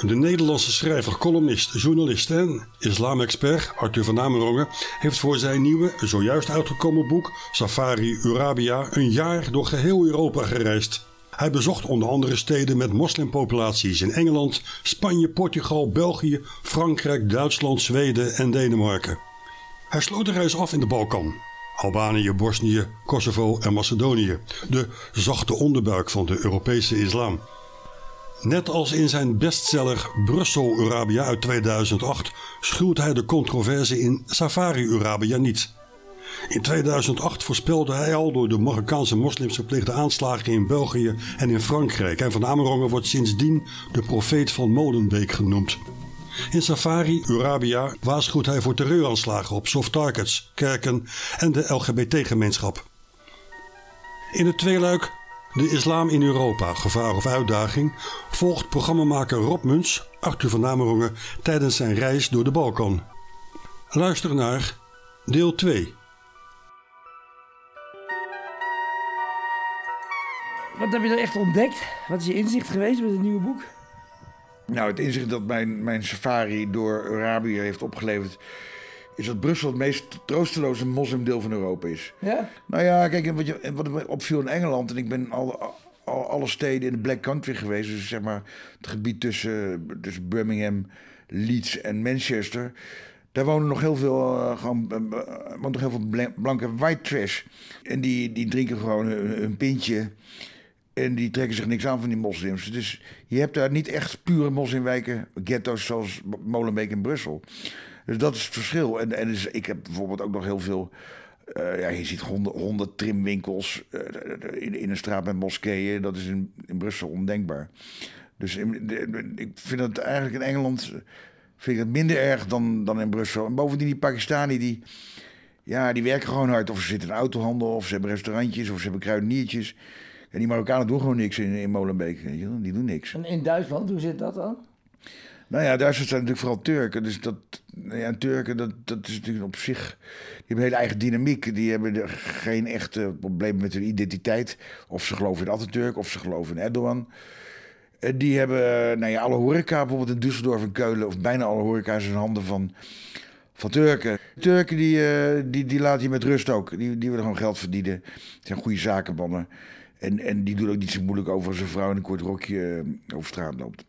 De Nederlandse schrijver, columnist, journalist en islamexpert Arthur van Amerongen heeft voor zijn nieuwe, zojuist uitgekomen boek Safari Urabia een jaar door geheel Europa gereisd. Hij bezocht onder andere steden met moslimpopulaties in Engeland, Spanje, Portugal, België, Frankrijk, Duitsland, Zweden en Denemarken. Hij sloot de reis af in de Balkan. Albanië, Bosnië, Kosovo en Macedonië. De zachte onderbuik van de Europese islam. Net als in zijn bestseller Brussel Urabia uit 2008 schuwt hij de controverse in Safari Urabia niet. In 2008 voorspelde hij al door de Marokkaanse moslims gepleegde aanslagen in België en in Frankrijk. En Van Amerongen wordt sindsdien de profeet van Molenbeek genoemd. In Safari Urabia waarschuwt hij voor terreuraanslagen op soft targets, kerken en de LGBT-gemeenschap. In het tweeluik De Islam in Europa, gevaar of uitdaging volgt programmamaker Rob Muns Arthur van Amerongen tijdens zijn reis door de Balkan. Luister naar deel 2. Wat heb je er echt ontdekt? Wat is je inzicht geweest met het nieuwe boek? Nou, het inzicht dat mijn, mijn safari door Arabië heeft opgeleverd... is dat Brussel het meest troosteloze moslimdeel van Europa is. Ja? Nou ja, kijk, wat, je, wat me opviel in Engeland... en ik ben al, al, alle steden in de Black Country geweest... dus zeg maar het gebied tussen, tussen Birmingham, Leeds en Manchester... Daar wonen nog heel veel, uh, gewoon, uh, nog heel veel blanke white trash. En die, die drinken gewoon een pintje... En die trekken zich niks aan van die moslims. Dus je hebt daar niet echt pure moslimwijken, ghetto's zoals Molenbeek in Brussel. Dus dat is het verschil. En, en dus, ik heb bijvoorbeeld ook nog heel veel. Uh, ja, je ziet honderd, honderd trimwinkels uh, in, in een straat met moskeeën. Dat is in, in Brussel ondenkbaar. Dus in, de, ik vind het eigenlijk in Engeland vind ik het minder erg dan, dan in Brussel. En bovendien die Pakistani die. Ja, die werken gewoon hard. Of ze zitten in autohandel, of ze hebben restaurantjes, of ze hebben kruideniertjes. En die Marokkanen doen gewoon niks in, in Molenbeek. Weet je? Die doen niks. En in Duitsland, hoe zit dat dan? Nou ja, Duitsers zijn natuurlijk vooral Turken. Dus dat, ja, Turken, dat, dat is natuurlijk op zich. Die hebben een hele eigen dynamiek. Die hebben geen echte problemen met hun identiteit. Of ze geloven in Atatürk, of ze geloven in Erdogan. En die hebben, nou ja, alle horeca, bijvoorbeeld in Düsseldorf en Keulen, of bijna alle horeca is in handen van, van Turken. Turken die, uh, die, die laten je met rust ook. Die, die willen gewoon geld verdienen. Het zijn goede zakenmannen. En, en die doet ook niet zo moeilijk over als een vrouw in een kort rokje uh, over straat loopt.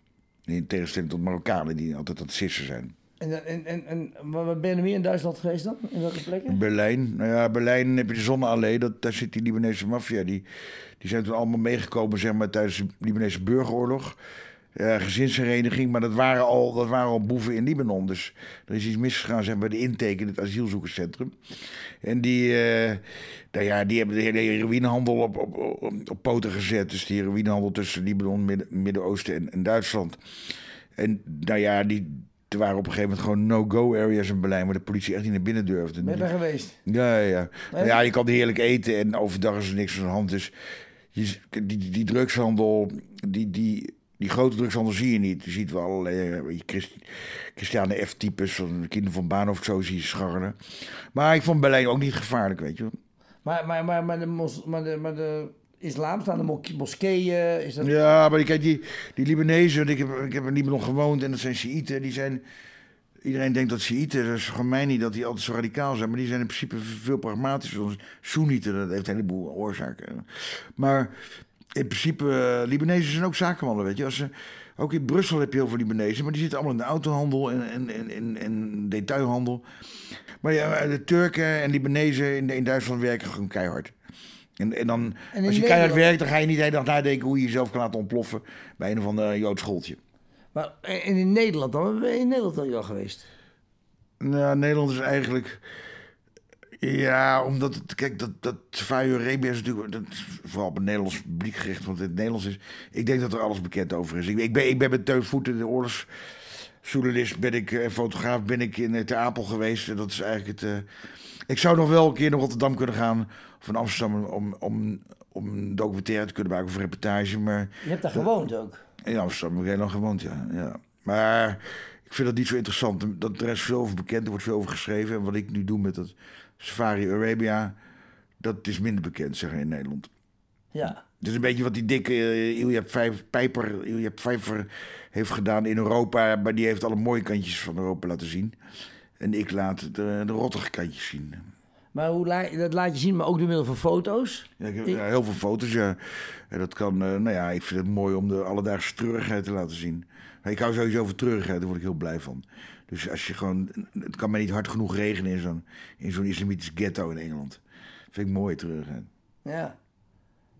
In tegenstelling tot Marokkanen die altijd aan het sissen zijn. En, en, en, en waar ben je meer in Duitsland geweest dan? In welke plekken? Berlijn. Nou ja, Berlijn heb je de Zonneallee. Dat, daar zit die Libanese maffia. Die, die zijn toen allemaal meegekomen zeg maar, tijdens de Libanese burgeroorlog. Ja, gezinshereniging, maar dat waren, al, dat waren al boeven in Libanon. Dus er is iets misgegaan zeg, bij de intake in het asielzoekerscentrum. En die, uh, nou ja, die hebben de hele heroïnehandel op, op, op, poten gezet. Dus de heroïnehandel tussen Libanon, Midden-Oosten en, en, Duitsland. En nou ja, die, er waren op een gegeven moment gewoon no-go areas in Berlijn... waar de politie echt niet naar binnen durfde. Ben je daar geweest? Ja, ja. ja. Ja, je kan heerlijk eten en overdag is er niks aan de hand. Dus je, die, die drugshandel, die... die die grote drugshandel zie je niet. Je ziet wel allerlei Christ, Christiane F-types, van kinderen van Baanhof, zo zie je scharrelen. Maar ik vond Berlijn ook niet gevaarlijk, weet je wel. Maar, maar, maar, maar, de, mos, maar, de, maar de islam staan de moskeeën, is dat... Ja, maar kijk, die, die Libanezen, ik heb, ik heb in Libanon gewoond en dat zijn Shiiten, die zijn... Iedereen denkt dat Shiiten, dat is gewoon mij niet, dat die altijd zo radicaal zijn. Maar die zijn in principe veel pragmatischer dan Soenieten. Dat heeft een heleboel oorzaken. Maar in principe, uh, Libanezen zijn ook zakenmannen, weet je. Als ook in Brussel heb je heel veel Libanezen, maar die zitten allemaal in de autohandel en, en, en, en, en detailhandel. Maar ja, de Turken en Libanezen in, in Duitsland werken gewoon keihard. En, en dan, en als je keihard werkt, dan ga je niet de hele dag nadenken hoe je jezelf kan laten ontploffen bij een of ander Joods schooltje. Maar en in Nederland dan? Ben je in Nederland al geweest? Nou, Nederland is eigenlijk ja, omdat het, kijk, dat, dat Arabia is natuurlijk dat is vooral op het Nederlands publiek gericht, want het Nederlands is. Ik denk dat er alles bekend over is. Ik, ik ben, ik ben met Teun Voeten, de oorlogsjournalist, ben ik, en fotograaf, ben ik in Ter Apel geweest. Dat is eigenlijk het. Uh, ik zou nog wel een keer naar Rotterdam kunnen gaan, in Amsterdam, om, om, om een documentaire te kunnen maken of een reportage. Maar, Je hebt daar gewoond ook? In Amsterdam heb ik heel lang gewoond, ja. ja. Maar ik vind dat niet zo interessant. Dat, er is veel over bekend, er wordt veel over geschreven. En wat ik nu doe met dat Safari Arabia, dat is minder bekend, zeg in Nederland. Ja. Het is een beetje wat die dikke uh, Ilja Pijper, Ilja Vijver heeft gedaan in Europa. Maar die heeft alle mooie kantjes van Europa laten zien. En ik laat de, de rottige kantjes zien. Maar hoe dat laat je zien, maar ook door middel van foto's? Ja, ik heb, ja, heel veel foto's, ja. En dat kan, uh, nou ja, ik vind het mooi om de alledaagse treurigheid te laten zien. Maar ik hou sowieso over treurigheid, daar word ik heel blij van. Dus als je gewoon, het kan mij niet hard genoeg regenen in zo'n, in zo'n islamitisch ghetto in Engeland. Vind ik mooi treurigheid. Ja.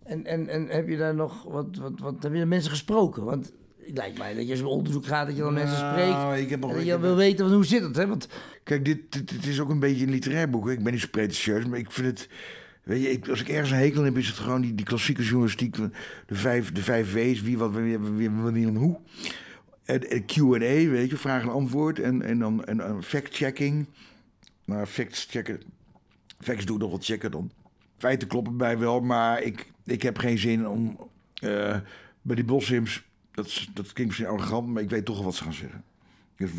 En, en, en heb je daar nog, wat, wat, wat heb je mensen gesproken? Want het lijkt mij dat je zo'n onderzoek gaat, dat je dan Nou, mensen spreekt. ik heb en je wil weten van hoe zit het, hè? Want Kijk, dit, dit, dit is ook een beetje een literair boek. hè. Ik ben niet zo pretentieus, maar ik vind het... Weet je, ik, als ik ergens een hekel heb, is het gewoon die, die klassieke journalistiek. De vijf, de vijf W's, wie, wat, wie, wanneer en hoe. En, en Q&A, weet je, vraag en antwoord. En, en dan en, en fact-checking. Nou, facts checken... Facts doe ik nog wat checken dan. Feiten kloppen bij wel, maar ik, ik heb geen zin om... eh, bij die Bossims, dat, dat klinkt misschien arrogant, maar ik weet toch wel wat ze gaan zeggen.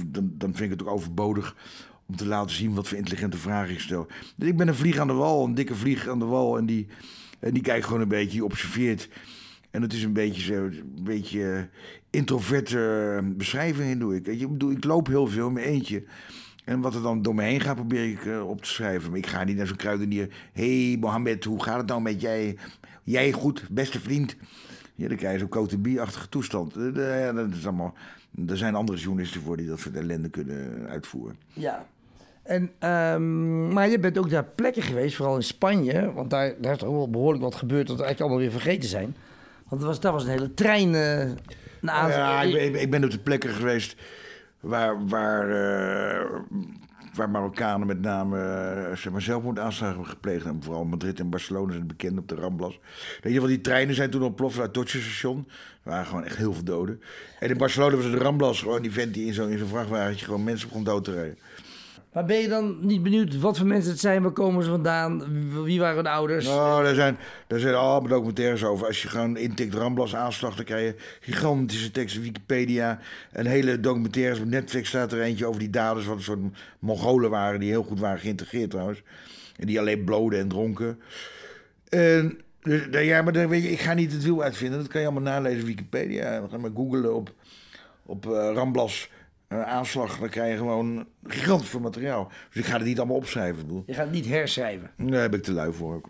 Dan, dan vind ik het ook overbodig om te laten zien wat voor intelligente vragen ik stel. Ik ben een vlieg aan de wal, een dikke vlieg aan de wal. En die, en die kijkt gewoon een beetje, die observeert. En het is een beetje een beetje eh, introverte eh, beschrijvingen doe ik. Ik, bedoel, ik loop heel veel in mijn eentje. En wat er dan door me heen gaat, probeer ik eh, op te schrijven. Maar ik ga niet naar zo'n kruidenier. Hé, hey, Mohammed, hoe gaat het nou met jij? Jij goed, beste vriend. Ja, dan krijg je zo'n Cote-B-achtige toestand. Eh, eh, ja, dat is allemaal... Er zijn andere journalisten voor die dat soort ellende kunnen uitvoeren. ja. En, ehm, maar je bent ook naar plekken geweest, vooral in Spanje. Want daar, daar is toch wel behoorlijk wat gebeurd dat we eigenlijk allemaal weer vergeten zijn. Want was, daar was een hele trein uh, naar Ja, ik ben, ik ben op de plekken geweest waar, waar, eh, waar Marokkanen met name eh, zeg maar zelfmoordaanslagen hebben gepleegd. En vooral Madrid en Barcelona zijn bekend op de Ramblas. Weet je wel, die treinen zijn toen ontploft uit het station. Er waren gewoon echt heel veel doden. En in Barcelona was het de Ramblas gewoon die vent die in zo'n in vrachtwagentje gewoon mensen begon dood te rijden. Maar ben je dan niet benieuwd wat voor mensen het zijn? Waar komen ze vandaan? Wie waren hun ouders? Nou, daar zijn, daar zijn allemaal documentaires over. Als je gewoon intikt Ramblas aanslag, dan krijg je gigantische teksten, Wikipedia. En hele documentaires op Netflix staat er eentje over die daders, wat een soort Mongolen waren, die heel goed waren geïntegreerd trouwens. En die alleen bloden en dronken. En, dus, nou ja, maar weet je, ik ga niet het wiel uitvinden. Dat kan je allemaal nalezen op Wikipedia. Dan ga maar googlen op, op eh, Ramblas eh, aanslag. Dan krijg je gewoon gigantisch veel materiaal. Dus ik ga het niet allemaal opschrijven. bedoel. Je gaat het niet herschrijven. Daar heb ik te lui voor ook.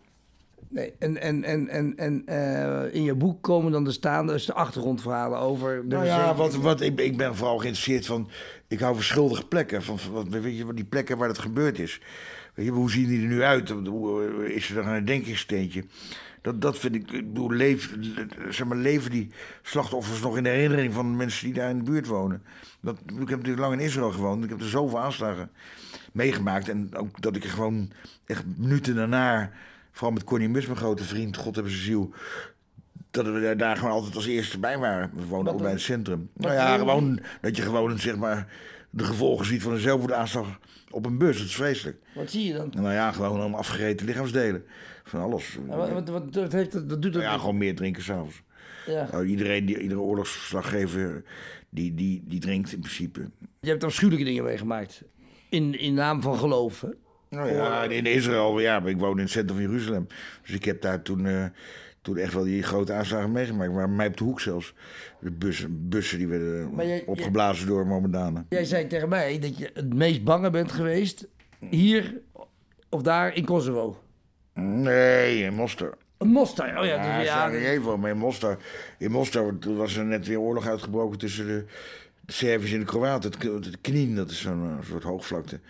Nee, en, en, en, en, en eh, in je boek komen dan de staande, dus de achtergrondverhalen over de Nou ja, wat, wat, ik, ik ben vooral geïnteresseerd van... Ik hou van schuldige plekken. Van, van, wat, weet je, van die plekken waar het gebeurd is. Weet je, hoe zien die er nu uit? Hoe, is er dan een herdenkingssteentje? Dat, dat vind ik... Ik bedoel, leef, zeg maar, leven die slachtoffers nog in de herinnering van de mensen die daar in de buurt wonen? Dat, ik heb natuurlijk lang in Israël gewoond. Ik heb er zoveel aanslagen meegemaakt. En ook dat ik er gewoon echt minuten daarna... Vooral met Connie Mus, mijn grote vriend, God hebben ze ziel dat we daar gewoon altijd als eerste bij waren. We woonden ook bij het centrum. Nou ja, gewoon dat je gewoon zeg maar de gevolgen ziet van een zelfmoordaanslag op een bus. Dat is vreselijk. Wat zie je dan? Nou ja, gewoon om afgereten lichaamsdelen. Van alles. Wat, wat, wat, wat heeft dat, dat doet dat? Nou ja, gewoon meer drinken s'avonds. Ja. Nou, iedereen, die, iedere oorlogsverslaggever, die, die, die drinkt in principe. Je hebt afschuwelijke dingen meegemaakt. In, in naam van geloof. hè? Nou ja, in Israël, ja, ik woon in het centrum van Jeruzalem. Dus ik heb daar toen, eh, toen echt wel die grote aanslagen meegemaakt. Maar mij op de hoek zelfs. De bussen, bussen die werden Maar jij- opgeblazen door Mohammedanen. Jij zei tegen mij dat je het meest bange bent geweest hier of daar in Kosovo. Nee, in Mostar. Een Mostar. Oh ja, Ja, dus, ja, Sarajevo, maar in Mostar, in Mostar was er net weer oorlog uitgebroken tussen de, de Serviërs en de Kroaten. Het, het Knien, dat is zo'n eh, soort hoogvlakte.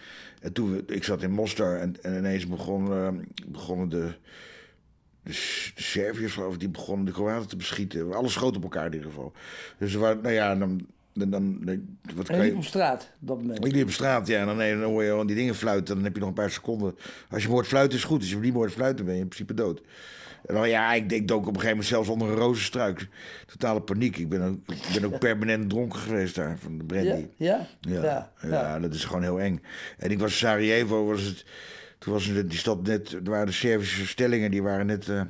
En toen, we- ik zat in Mostar en, en ineens begon, eh, begonnen de, de, S- de Serviërs, geloof ik, die begonnen de Kroaten te beschieten. Alles schoot op elkaar in ieder geval. Dus er waren, nou ja, dan... dan, dan, wat liep je, op straat op dat moment. ik liep op straat, ja, en dan, nee, dan hoor je gewoon die dingen fluiten. Dan heb je nog een paar seconden. Als je hoort fluiten is goed. Als je niet hoort fluiten ben je in principe dood. En dan, ja, ik, ik dook op een gegeven moment zelfs onder een rozenstruik. Totale paniek. Ik ben ook, ik ben ook permanent dronken geweest daar, van de brandy. Ja? Ja? Ja, ja, dat is gewoon heel eng. En ik was in Sarajevo, was het, toen was het, die stad net, er waren de Servische stellingen, die waren net eh,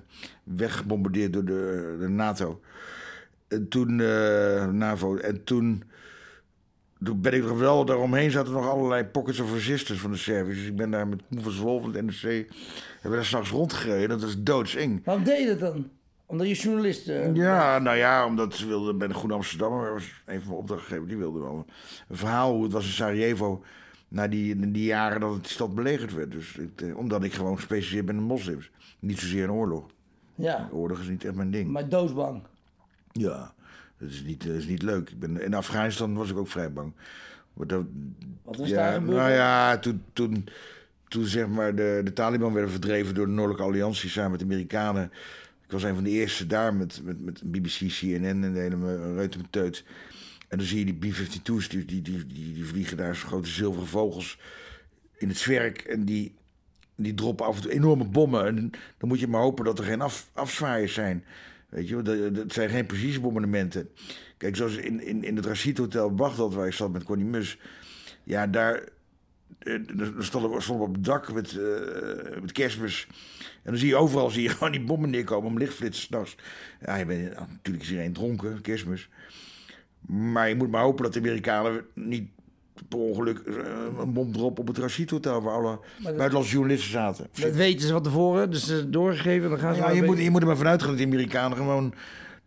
weggebombardeerd door de, de NATO. En toen, eh, NAVO, en toen, toen ben ik nog wel, daaromheen zaten nog allerlei pockets of resistance van de Serviërs. Dus ik ben daar met Koen van Zwol van het NRC, hebben we daar s'nachts rondgereden. Dat was doodseng. Waarom deed je dat dan? Omdat je journalist... eh, Ja, nou ja, omdat ze wilden bij de Groene Amsterdammer, was een van mijn opdrachtgevers, die wilde wel een verhaal hoe het was in Sarajevo na die, die jaren dat het die stad belegerd werd. Dus ik, eh, omdat ik gewoon gespecialiseerd ben in moslims. Niet zozeer in oorlog. ja, Oorlog is niet echt mijn ding. maar doodsbang. Ja, dat is niet, dat is niet leuk. Ik ben, in Afghanistan was ik ook vrij bang. Want dat- Wat was ja, daar gebeurd? Nou ja, toen, toen, toen zeg maar de, de Taliban werden verdreven door de Noordelijke Alliantie samen met de Amerikanen. Ik was een van de eerste daar met, met, met BBC, CNN en de hele reuter met teut. En dan zie je die B-52's, die, die, die, die, die vliegen daar als grote zilveren vogels in het zwerk. En die, die droppen af en toe enorme bommen. En dan moet je maar hopen dat er geen af, afzwaaiers zijn. Weet je, dat, zijn geen precisiebombardementen. Kijk, zoals in, in, in het Rashid Hotel Bagdad, waar ik zat met Connie Mus. Ja, daar eh, stonden we op het dak met, eh, met kerstmis. En dan zie je overal zie je gewoon die bommen neerkomen om lichtflitsen s'nachts. Ja, je bent, natuurlijk is iedereen dronken, kerstmis. Maar je moet maar hopen dat de Amerikanen niet per ongeluk eh, een bom droppen op het Rashid Hotel... waar alle buitenlandse journalisten zaten. Dat weten ze van tevoren, dus eh, doorgegeven. en Dan gaan ze Ja, je, een moet, beetje- je moet er maar vanuit gaan dat die Amerikanen gewoon...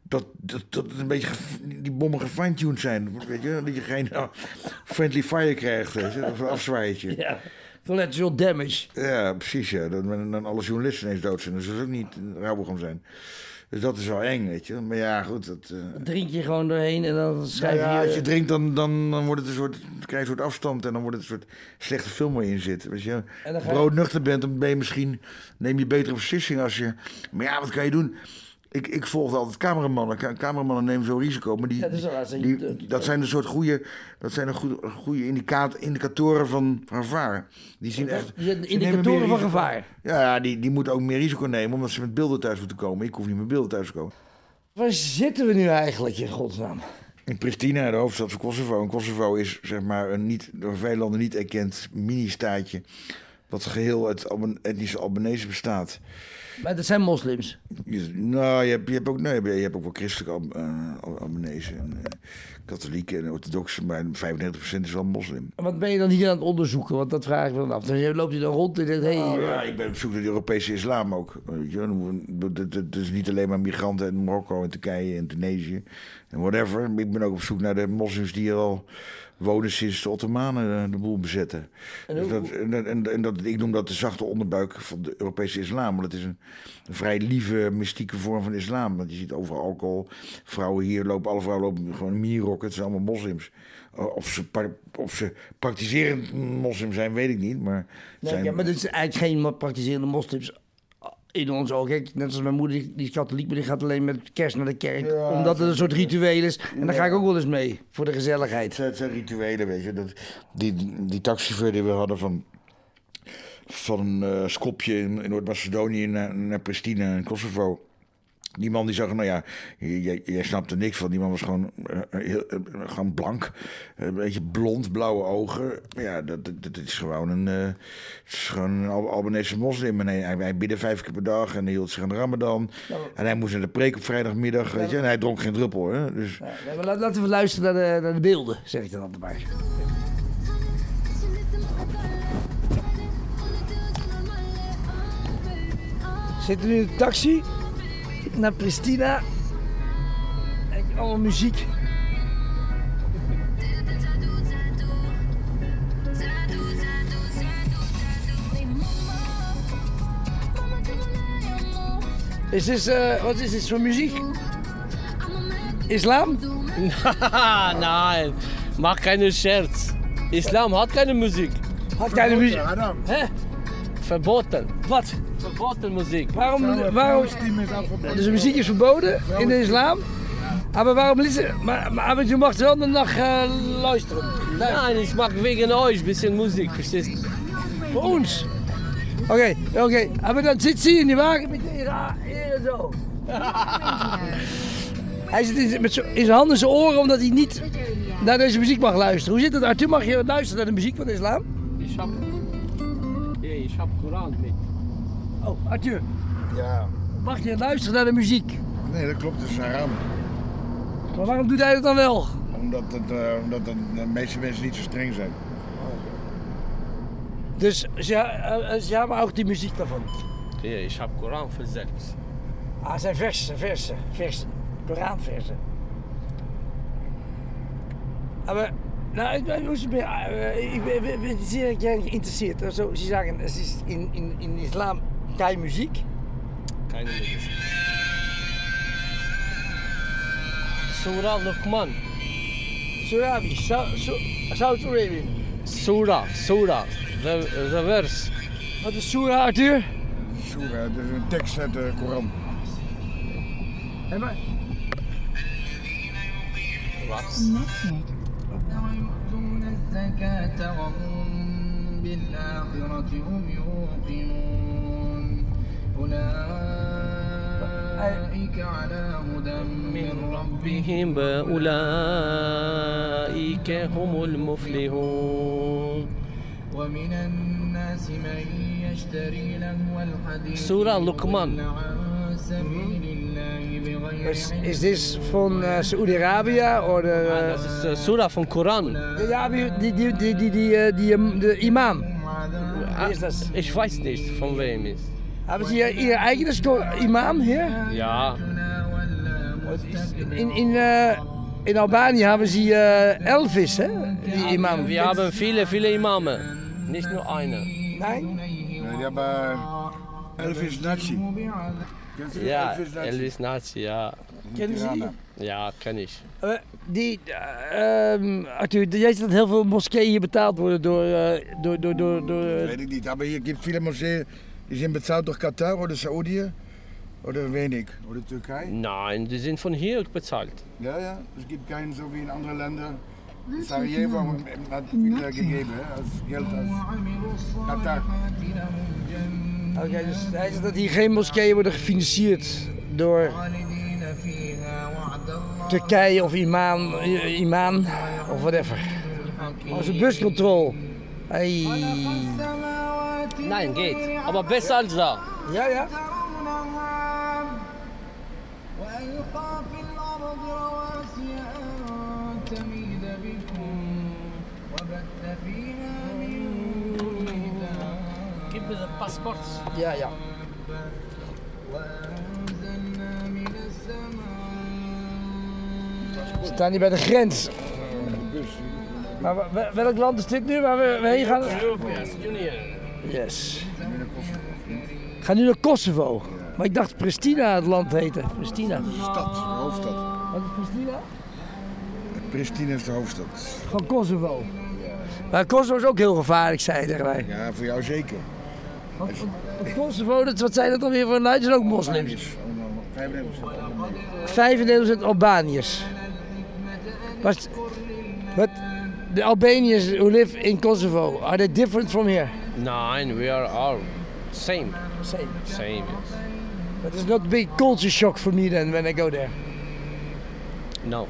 Dat, dat, dat een beetje die bommen gefine-tuned zijn. Weet je? Dat je geen nou, friendly fire krijgt. Of een afzwaaiertje. Ja, collateral damage. Ja, precies. Ja. Dat men- dan alle journalisten ineens dood zijn. Dus dat is ook niet Rauwbegon zijn. Dus dat is wel eng, weet je. Maar ja, goed. Dat, eh, drink je gewoon doorheen en dan nou schrijf ja, je... als je drinkt, dan, dan, dan wordt het een soort, krijg je een soort afstand. En dan wordt het een soort slechte film waar je in zit. Weet je. Broodnuchter bent, dan ben je misschien... neem je betere beslissingen als je... Maar ja, wat kan je doen? Ik, ik volgde altijd cameramannen. Cameramannen nemen zo'n risico. Maar die, Ja, dat die, zijn een soort goede... Dat zijn een goede, goede indicaat, indicatoren van gevaar. Die zien echt... Indicatoren van gevaar. Ja, ja, die, die moeten ook meer risico nemen... omdat ze met beelden thuis moeten komen. Ik hoef niet met beelden thuis te komen. Waar zitten we nu eigenlijk, in godsnaam? In Pristina, de hoofdstad van Kosovo. En Kosovo is zeg maar een niet, door veel landen niet erkend mini-staatje. Wat geheel uit etnische Albanese bestaat. Maar dat zijn moslims. Je- nou, je hebt, je hebt, ook, nee, je hebt ook wel christelijke Al, eh, Al- Albanese. En, eh, katholieken en orthodoxe, maar 95% is wel moslim. Wat ben je dan hier aan het onderzoeken? Want dat vraag ik me dan af. Dan loopt je dan rond en denkt, hé, hey, ja, ik ben op zoek naar de Europese islam ook. Het- is niet alleen maar migranten uit Marokko en Turkije en Tunesië en whatever. Ik ben ook op zoek naar de moslims die hier al wonen sinds de Ottomanen eh, de boel bezetten. En Dus dat, en, en, en dat, ik noem dat de zachte onderbuik van de Europese islam. Want het is een, een vrij lieve, mystieke vorm van islam. Want je ziet overal alcohol. Vrouwen hier lopen, alle vrouwen lopen gewoon in mini-rokken. Het zijn allemaal moslims. Of ze, of ze praktiserend moslim zijn, weet ik niet. Maar, Nee, zijn, ja, maar dit is eigenlijk geen praktiserende moslims in ons. Kijk, net als mijn moeder, die is katholiek, maar die gaat alleen met kerst naar de kerk. Ja, omdat het een soort ritueel is. En daar ga ik ook wel eens mee, voor de gezelligheid. Het zijn, rituelen, weet je. Dat, die, die taxichauffeur die we hadden van, van eh Skopje in, in Noord-Macedonië naar, naar Pristina in Kosovo. Die man die zag, nou ja, jij, jij snapt er niks van. Die man was gewoon, eh, heel, eh, gewoon blank. Een beetje blond, blauwe ogen. Ja, dat, dat, dat is gewoon een, eh, het is gewoon een Al- Albanese moslim. En hij, hij, hij bidde vijf keer per dag en hij hield zich aan de ramadan. En hij moest naar de preek op vrijdagmiddag, weet je. En hij dronk geen druppel, hè. Dus... Ja, maar laten we luisteren naar de, naar de beelden, zeg ik dan altijd maar. We zitten nu in de taxi naar Pristina. En allemaal muziek. Is dit, eh, wat is dit voor muziek? Islam? Nein, mach keinen Scherz. Islam hat keine Musik. Had keine muziek. Hè? Verboten. Wat? Verboten Musik. Waarom, waarom? Dus de muziek is verboden in de islam. Maar waarom liefst? Maar, maar, maar je mag wel de nacht eh, luisteren. Nein, ich mag wegen euch bisschen Musik, verstehst du? Voor ons. Oké, oké. Maar dan zit ze in die wagen met ja, hier zo. Hij zit in, met in zijn handen in zijn oren omdat hij niet naar deze muziek mag luisteren. Hoe zit het, Arthur? Mag je luisteren naar de muziek van de islam? Ich hab Koran mit. Oh, Arthur. Ja, Mag je luisteren naar de muziek? nee, dat klopt. Dat is haram. Maar waarom doet hij dat dan wel? Omdat, het, eh, omdat het, de meeste mensen niet zo streng zijn. Dus ja, äh, sie haben auch die Musik davon. Hey, ich hab Koran versetzt. Ah, het zijn versen, versen, versen. Koranversen. Maar, nou, ik ben, ik ben, eh, ik ben, ben- ben zeer geïnteresseerd. Zo, ze zeggen, het is in, in, in islam Thai muziek. Keine muziek. Surah Luqman. Surah wie? Saudi-Arabië. Surah, Surah. De, de vers. Wat is Surah, Arthur? Surah, dat is een tekst uit de Koran. En maar... Wat? Wat? بالآخرة هم يوقنون أولئك على هدى من ربهم بهم أولئك هم المفلحون ومن الناس من يشتري لهو الحديث سورة لقمان. is, is this van uh, Saudi-Arabië? Of de, Dat is de surah van Koran. ja, die, die, die, die, die, die, eh, die, eh, de imam. Ah, is das? Ich weiß nicht, von wem ist. Hebben ze hier ihr eigenes imam hier? Ja, In, in, eh, in Albanië hebben ze eh, Elvis, hè? Die imam. wir haben viele, viele Imame. Nicht nur eine. Nee? Ja, die hebben Elvis Nazi. Ja, Elvis Nazi? Elvis Nazi, ja. Kennen? Tirana. Ja, kenn ich. Eh, die, eh, ehm, Arthur, jij zegt dat heel veel moskeeën hier betaald worden door, eh, door, door, door, door eh, Weet ik niet, aber hier gibt viele Moscheen, die sind bezahlt durch Katar oder Saudi oder wenig. Oder Türkei. Nein, die sind von hier bezahlt. Ja, ja, es gibt keinen so wie in anderen Ländern. In Sarajevo hat gegeben, hè, als Geld aus Katar. Oké, dus hij zegt dat hier geen moskeeën worden gefinancierd door Turkije of Iman, Iman of whatever. Als een buscontrole. Hey. Nee, geht. Maar beter als daar. Ja, ja. Gib mir das paspoort. Ja, ja. We staan hier bij de grens. Maar welk land is dit nu waar we, heen gaan? Yes. We gaan nu naar Kosovo. Maar ik dacht Pristina het land heette. Pristina. Stad, de hoofdstad. Wat is Pristina? Pristina is de hoofdstad. Van Kosovo. Maar Kosovo is ook heel gevaarlijk, zei je tegen mij. Ja, voor jou zeker. Want, Kosovo, dat, wat zijn dat dan weer voor luid? zijn ook moslims. Is allemaal 95% 95% Albaniërs. But, but the Albanians who live in Kosovo, are they different from here? Nein, we are all same. Same. Same, yes. But it's not a big culture shock for me then when I go there. No.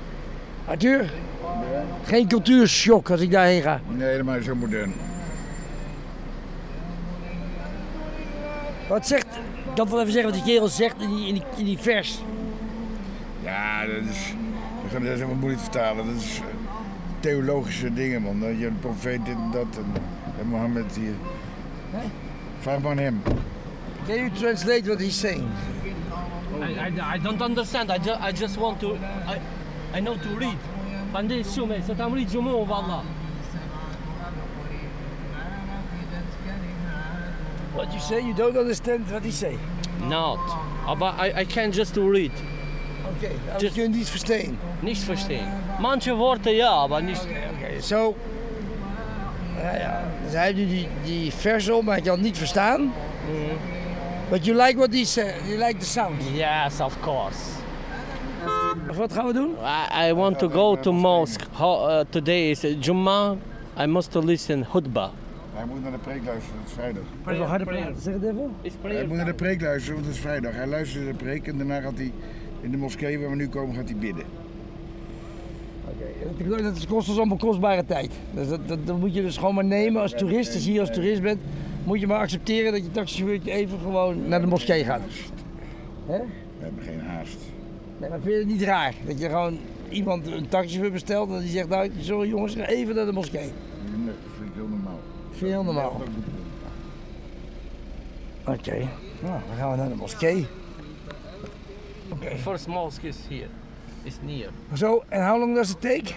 Arthur? Geen cultuurshock als ik daarheen ga. Nee, helemaal niet zo modern. Wat zegt, ik kan wel even zeggen wat die kerel zegt in die, in die, in die vers. Ja, dat is. We gaan dat helemaal moeilijk vertalen. Dat is eh, theologische dingen, man. Dat je de profeet dit en dat en, en Mohammed hier. Vraag maar aan hem. Can you translate what he's saying? I, I, I don't understand. I, ju I just want to. I, I know to read. Se tam read jumu valla. What you say, you don't understand what he say. Not. Aber I, I can just to read. Oké, okay, dus je niet verstaan. Nichts verstehen. Manche Worte ja, aber nicht. Oké, zo. Ja, ja. Dus hij heeft nu die, die vers op, maar hij kan het niet verstaan. But you like what he said, you like the sound. Yes, of course. Wat gaan we doen? I, I want to go to mosque. How, uh, today is Jummah. I must to listen khutbah. Hij moet naar de preek luisteren, het is vrijdag. Harder praten, zeg het even. Is Hij moet naar de preek luisteren, want het is vrijdag. Hij luistert naar de preek en daarna gaat hij in de moskee waar we nu komen, gaat hij bidden. Oké, dat kost ons allemaal kostbare tijd. Dus dat, dat, dat moet je dus gewoon maar nemen als toerist. Als je hier als toerist bent, moet je maar accepteren dat je taxichauffeur even gewoon naar de moskee gaat. We hebben geen haast. Nee, maar vind je het niet raar? Dat je gewoon iemand een taxichauffeur bestelt en die zegt, nou, sorry jongens, ga even naar de moskee. Nee, dat vind ik heel normaal. Vind je heel normaal? Oké, nou, dan gaan we naar de moskee. First mosque is here. It's near. So, and how long does it take?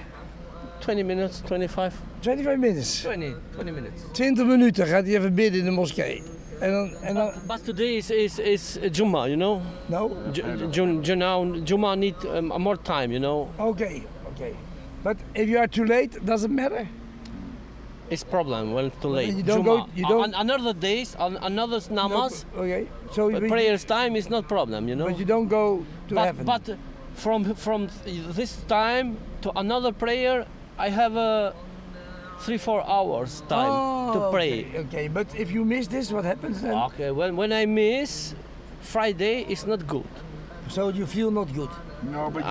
20 minutes, 25, 25 minutes. 20, 20 minutes. 20 minuten gaat hij even bidden in de moskee. En dan, en dan, But today is is is Juma, you know. no? J- Jun- Juna, Juma need um, more time, you know. Okay, okay. But if you are too late, does it matter? It's problem when it's too late. you don't Juma. go- you don't- On another days, another namaz, Okay. So but prayers time is not problem, you know. but you don't go to but, heaven. but from from this time to another prayer, I have a three four hours time to Oh, pray. Okay, okay, but if you miss this, what happens then? Okay, when when I miss Friday, it's not good. So you feel not good. No, but Uh,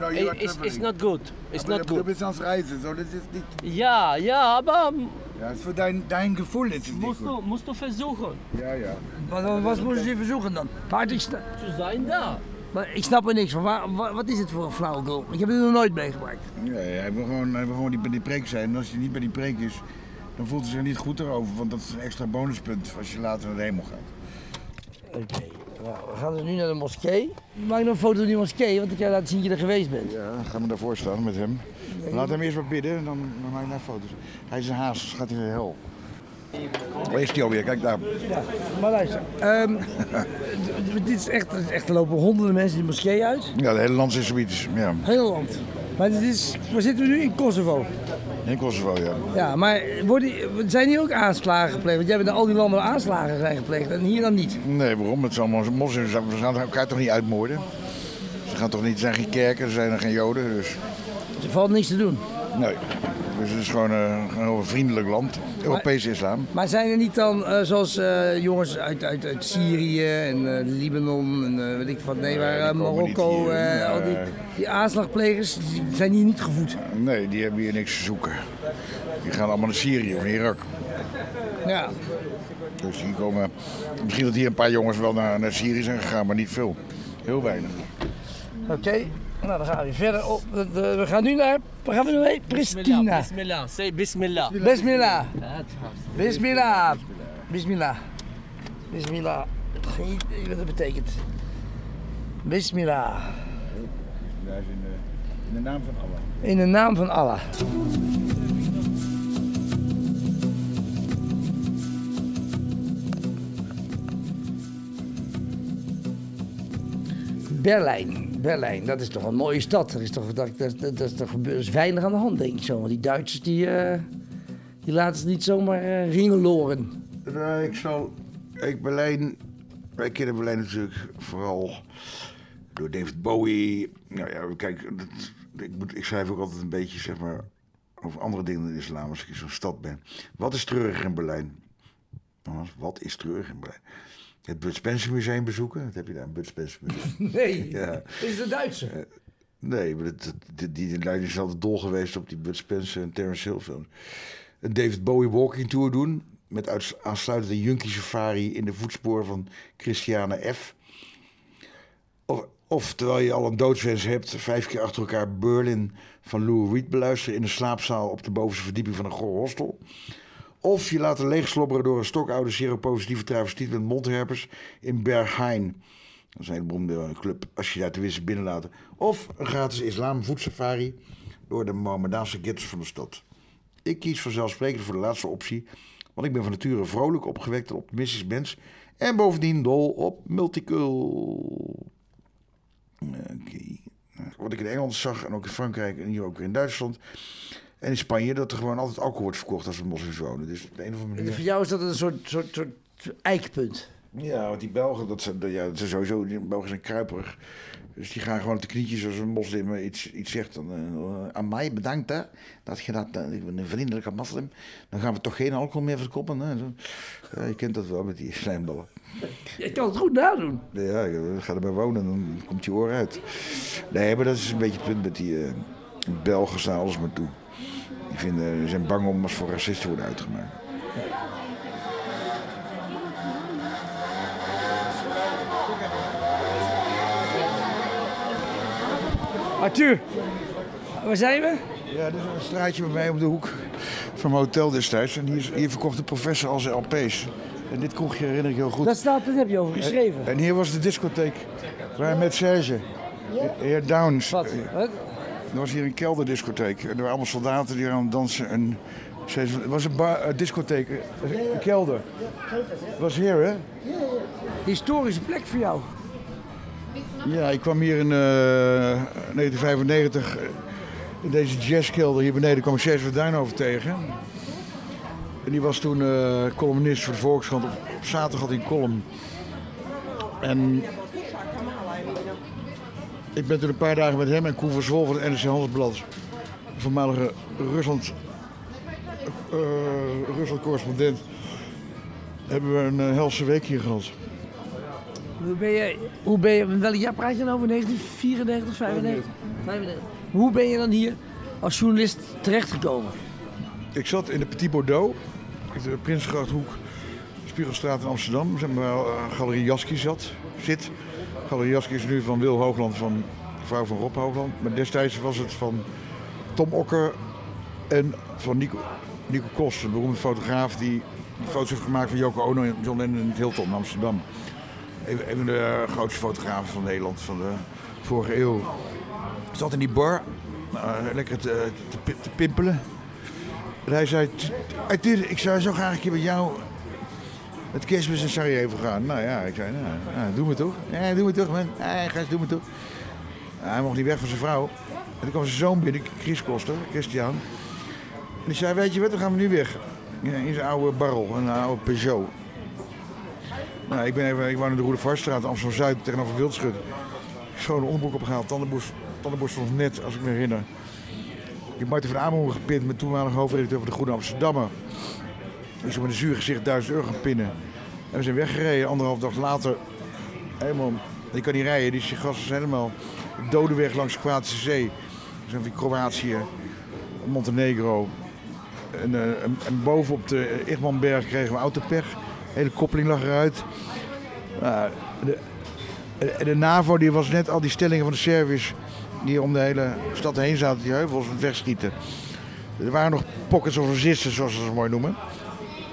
uh, it- it's, it's not good. It's not Du good. bist ans Reisen, so das ist nicht. Ja, ja, aber Ja, für dein, dein Gefühl ist es nicht musst gut. du, musst du versuchen Ja, ja. Maar dan, wat moeten ze verzoeken dan? Maar ik, sta- zu sein da. maar ik snap er niks van. Waar, wat is het voor een flauwekul? Ik heb het nog nooit meegemaakt. Ja, hij wil gewoon, hij wil gewoon niet bij die preek zijn. En als hij niet bij die preek is, dan voelt hij zich niet goed erover. Want dat is een extra bonuspunt als je later naar de hemel gaat. Oké, we gaan dus nu naar de moskee. Maak nog een foto van die moskee, want ik kan laten zien dat je er geweest bent. Ja, ga maar daarvoor staan met hem. Laat hem eerst maar bidden, dan, dan maak je daar foto's. Hij is een haas, gaat in de hel. Waar is die alweer? Kijk daar. Ja, maar luister. ehm, dit is echt, het echt, er lopen honderden mensen die moskee uit. Ja, de hele land is zoiets. Ja, Heel land. Maar dit is, waar zitten we nu? In Kosovo. in Kosovo, ja. Ja, maar worden, zijn hier ook aanslagen gepleegd? Want jij bent in al die landen waar aanslagen zijn gepleegd en hier dan niet. Nee, waarom? Het zijn allemaal moslims. Ze gaan elkaar toch niet uitmoorden? Ze gaan toch niet, er zijn geen kerken, er zijn er geen joden, dus... Er valt niks te doen. Nee. Dus het is gewoon eh, een heel vriendelijk land. Europese islam. Maar zijn er niet dan, eh, zoals eh, jongens uit, uit, uit Syrië en Libanon en weet ik wat, nee, waar, Marokko, hier. al die, die aanslagplegers, die zijn hier niet gevoed. Nee, die hebben hier niks te zoeken. Die gaan allemaal naar Syrië of Irak. Ja. Dus die komen... Misschien dat hier een paar jongens wel naar, naar Syrië zijn gegaan, maar niet veel. Heel weinig. Oké, nou dan gaan we verder. op. De- we gaan nu naar, waar gaan we nu heen? Bismillah, Pristina. Bismillah. Say Bismillah. Bismillah. Bismillah. Bismillah. Bismillah. Geen idee wat dat betekent. Bismillah. Dat is in de, in de naam van Allah. In de naam van Allah. Berlijn. Berlijn, dat is toch een mooie stad. Er is toch, dat, dat, dat, dat is is weinig aan de hand, denk ik zo. Want die Duitsers die, eh, die laten ze niet zomaar eh ringeloren. Nou, ik zal... Ik, Berlijn... Wij kennen Berlijn natuurlijk vooral door David Bowie. Nou ja, kijk, ik, moet, ik schrijf ook altijd een beetje, zeg maar, over andere dingen in de islam als ik in zo'n stad ben. Wat is treurig in Berlijn? Wat is treurig in Berlijn? Het Bud Spencer Museum bezoeken. Dat heb je daar, een Bud Spencer Museum. Nee, Ja. is de Duitser. Nee, maar dat, die, die is altijd dol geweest op die Bud Spencer en Terence Hill films. Een David Bowie walking tour doen. Met uits- aansluitend een Junkie safari in de voetsporen van Christiane F. Of, of terwijl je al een doodswens hebt, vijf keer achter elkaar Berlin van Lou Reed beluisteren in een slaapzaal op de bovenste verdieping van een goor hostel. Of je laten leegslobberen door een stokoude seropositieve travestiet met mondherpers in Berghain. Dat is een hele club, als je daar tenminste binnenlaten. Of een gratis islam voetsafari door de Mohammedaanse ghettos van de stad. Ik kies vanzelfsprekend voor de laatste optie, want ik ben van nature vrolijk, opgewekt en optimistisch mens. En bovendien dol op multicul. Oké. Wat ik in Engeland zag en ook in Frankrijk en hier ook weer in Duitsland en in Spanje, dat er gewoon altijd alcohol wordt verkocht als er moslims wonen. Dus op de een of andere manier... voor jou is dat een soort, soort, soort eikpunt. Ja, want die Belgen, dat zijn, ja, dat zijn sowieso, die Belgen zijn kruiperig. Dus die gaan gewoon op de knietjes als een moslim iets, iets zegt. Dan, eh, aan mij bedankt hè, dat je dat, eh, ik ben een vriendelijke moslim. Dan gaan we toch geen alcohol meer verkopen. Hè? Zo. Ja, je kent dat wel met die slijmballen. Je kan het goed nadoen. Ja, je- ga erbij wonen, dan komt je oor uit. Nee, maar dat is een beetje het punt met die eh, Belgen staan alles maar toe. Die vinden, die zijn bang om als voor racisten te worden uitgemaakt. Arthur, waar zijn we? Ja, dit is een straatje bij mij op de hoek van mijn hotel destijds. En hier, hier verkocht de professor al zijn LP's. En dit kroegje herinner ik heel goed. Dat staat, dat heb je over geschreven. En hier was de discotheek waar met Serge Heer Downs, Wat? eh, Wat? Er was hier een kelderdiscotheek. Er waren allemaal soldaten die aan het dansen. En ze- het was een bar, een discotheek, eh, een kelder. Het was hier, hè? Historische plek voor jou. Ja, ik kwam hier in eh, 1995 eh, in deze jazzkelder hier beneden. kwam ik Cesar Duinhoven tegen. En die was toen eh, columnist voor de Volkskrant. Op, op zaterdag had hij een column. En ik ben toen een paar dagen met hem en Koen van Zwol van het NRC Handelsblad, voormalige Rusland, eh, Rusland-correspondent, hebben we een eh, helse week hier gehad. Hoe ben je, hoe ben je, welk jaar praat je nou over? 1994, 95? 95. Hoe ben je dan hier als journalist terechtgekomen? Ik zat in de Petit Bordeaux, de Prinsengrachthoek, Spiegelstraat in Amsterdam. Zeg maar, waar eh, Galerie Jaski zat, zit. Galerie Jaski is nu van Wil Hoogland, van de vrouw van Rob Hoogland. Maar destijds was het van Tom Okker en van Nico, Nico Kost, een beroemde fotograaf die foto's heeft gemaakt van Yoko Ono en John Lennon in het Hilton in Amsterdam. Een, van de grootste fotografen van Nederland van de vorige eeuw. Zat in die bar, eh, lekker te, te, pi- te pimpelen. En hij zei, "T- Arthur, ik zou zo graag een keer met jou het kerstmis in Sarajevo gaan. Nou ja, ik zei, nou, nou, doe me toch. Ja, doe me toch, man. Ja, gast, doe me toch. Hij mocht niet weg van zijn vrouw. En toen kwam zijn zoon binnen, Chris Koster, Christian. En die zei, weet je wat, dan gaan we nu weg. In zijn oude barrel, een oude Peugeot. Nou, ik, ben even, ik woon in de Roede Varstraat, Amsterdam-Zuid, tegenover Wildschut. Schone onderbroek opgehaald, tandenborstel, nog net, als ik me herinner. Ik heb Martin van Amerongen gepint met toenmalig hoofdredacteur van de Groene Amsterdammer. Ik zo met een zuur gezicht 1000 euro gaan pinnen. En we zijn weggereden, anderhalf dag later. Helemaal, die kan niet rijden, die gasten zijn helemaal dode weg langs de Kroatische Zee. Zijn van Kroatië, Montenegro. En, eh, en, en boven op de Igmanberg kregen we autopech. De hele koppeling lag eruit. De, de NAVO die was net al die stellingen van de Serviërs die om de hele stad heen zaten, die heuvels het wegschieten. Er waren nog pockets of resistance, zoals ze dat mooi noemen.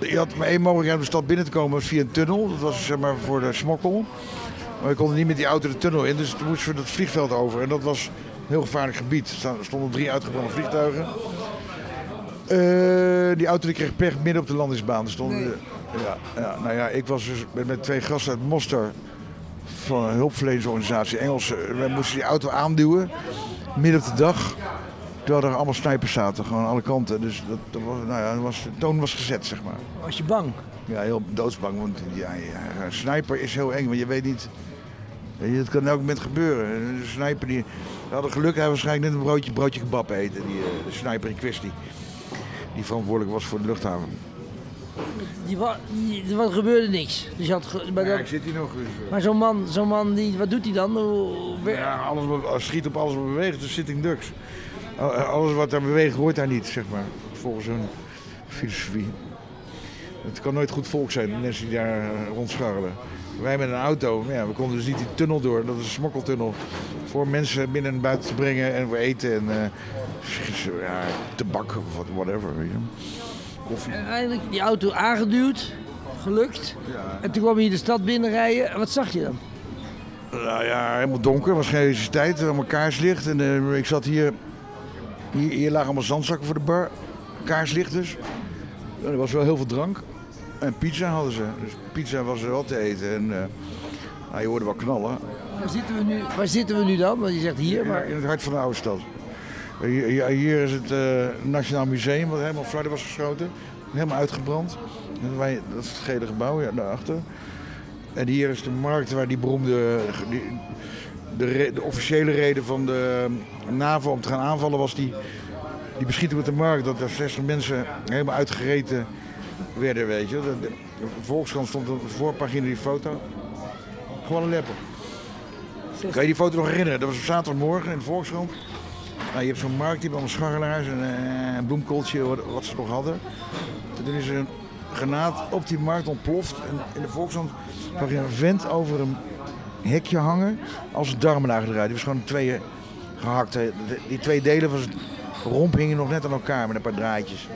Je had maar één mogelijkheid om de stad binnen te komen, was via een tunnel. Dat was zeg maar voor de smokkel. Maar we konden niet met die auto de tunnel in, dus toen moesten we dat vliegveld over. En dat was een heel gevaarlijk gebied. Er stonden drie uitgebrande vliegtuigen. Eh, die auto die kreeg pech midden op de landingsbaan. Er stonden, ja, ja, nou ja, ik was dus met, met twee gasten uit Mostar van een hulpverleningsorganisatie, Engelse. Wij moesten die auto aanduwen, midden op de dag. Terwijl er allemaal snipers zaten, gewoon aan alle kanten. Dus dat, dat was, nou ja, dat was, de toon was gezet, zeg maar. Was je bang? Ja, heel doodsbang, want ja, ja, een sniper is heel eng, want je weet niet... Het kan elk moment gebeuren. Een sniper die... We hadden geluk, hij waarschijnlijk net een broodje, broodje kebab eten, die eh, de sniper in kwestie. Die verantwoordelijk was voor de luchthaven. Die, wa- die, er was- gebeurde niks. Dus je had, ge- maar, dat- zit hier nog. Dus, maar zo'n man, zo'n man die, wat doet hij dan? Hoe- ja, alles schiet op alles wat beweegt, dus sitting ducks. Al- Alles wat daar beweegt, hoort daar niet, zeg maar. Volgens hun filosofie. Het kan nooit goed volk zijn, mensen die daar eh, rondscharrelen. Wij met een auto, ja, we konden dus niet die tunnel door. Dat is een smokkeltunnel. Voor mensen binnen en buiten te brengen en voor eten en eh, ja, tabak of whatever. Weet je. Koffie. En Uiteindelijk die auto aangeduwd, gelukt. En toen kwam je de stad binnenrijden. En wat zag je dan? Nou ja, helemaal donker, was geen elektriciteit, allemaal kaarslicht. En eh, ik zat hier, hier, hier lagen allemaal zandzakken voor de bar, kaarslicht dus. En er was wel heel veel drank. En pizza hadden ze, dus pizza was er wel te eten. En eh, nou, je hoorde wel knallen. Waar zitten we nu, waar zitten we nu dan? Want je zegt hier, maar... In het hart van de oude stad. Hier, hier- hier is het eh, Nationaal Museum, wat helemaal flarden was geschoten. Helemaal uitgebrand. En wij- Dat is het gele gebouw, ja, daarachter. En hier is de markt waar die beroemde... Die, de, de officiële reden van de NAVO om te gaan aanvallen was die, die beschieting met de markt. Dat er 60 mensen helemaal uitgereten werden, weet je. De, de, Volkskrant stond op de voorpagina die foto. Gewoon een lepper. Kan je die foto nog herinneren? Dat was op zaterdagmorgen in de Volkskrant. Nou, je hebt zo'n markt, die allemaal scharrelaars en eh, een bloemkooltje, wat, wat ze nog hadden. En toen is er een granaat op die markt ontploft. En in de Volkskrant zag je een vent over een hekje hangen als een darmen eruit. Die was gewoon in tweeën gehakt. De- Die twee delen van zijn romp hingen nog net aan elkaar met een paar draadjes.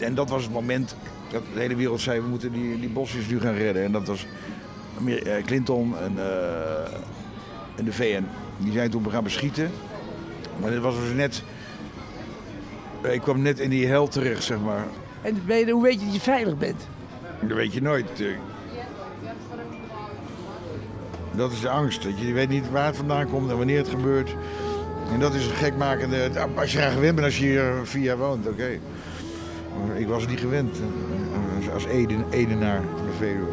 En, dat was het moment dat de hele wereld zei, we moeten die, die bosjes nu gaan redden. En dat was eh, Clinton en, eh, en de VN. Die zijn toen gaan beschieten. Maar dit was dus net... Ik kwam net in die hel terecht, zeg maar. En hoe weet je dat je veilig bent? Dat weet je nooit. Dat is de angst. Dat je weet niet waar het vandaan komt en wanneer het gebeurt. En dat is een gekmakende... Als je graag gewend bent als je hier vier jaar woont, oké. Ik was niet gewend. eh, Als- Eden, Edenaar de.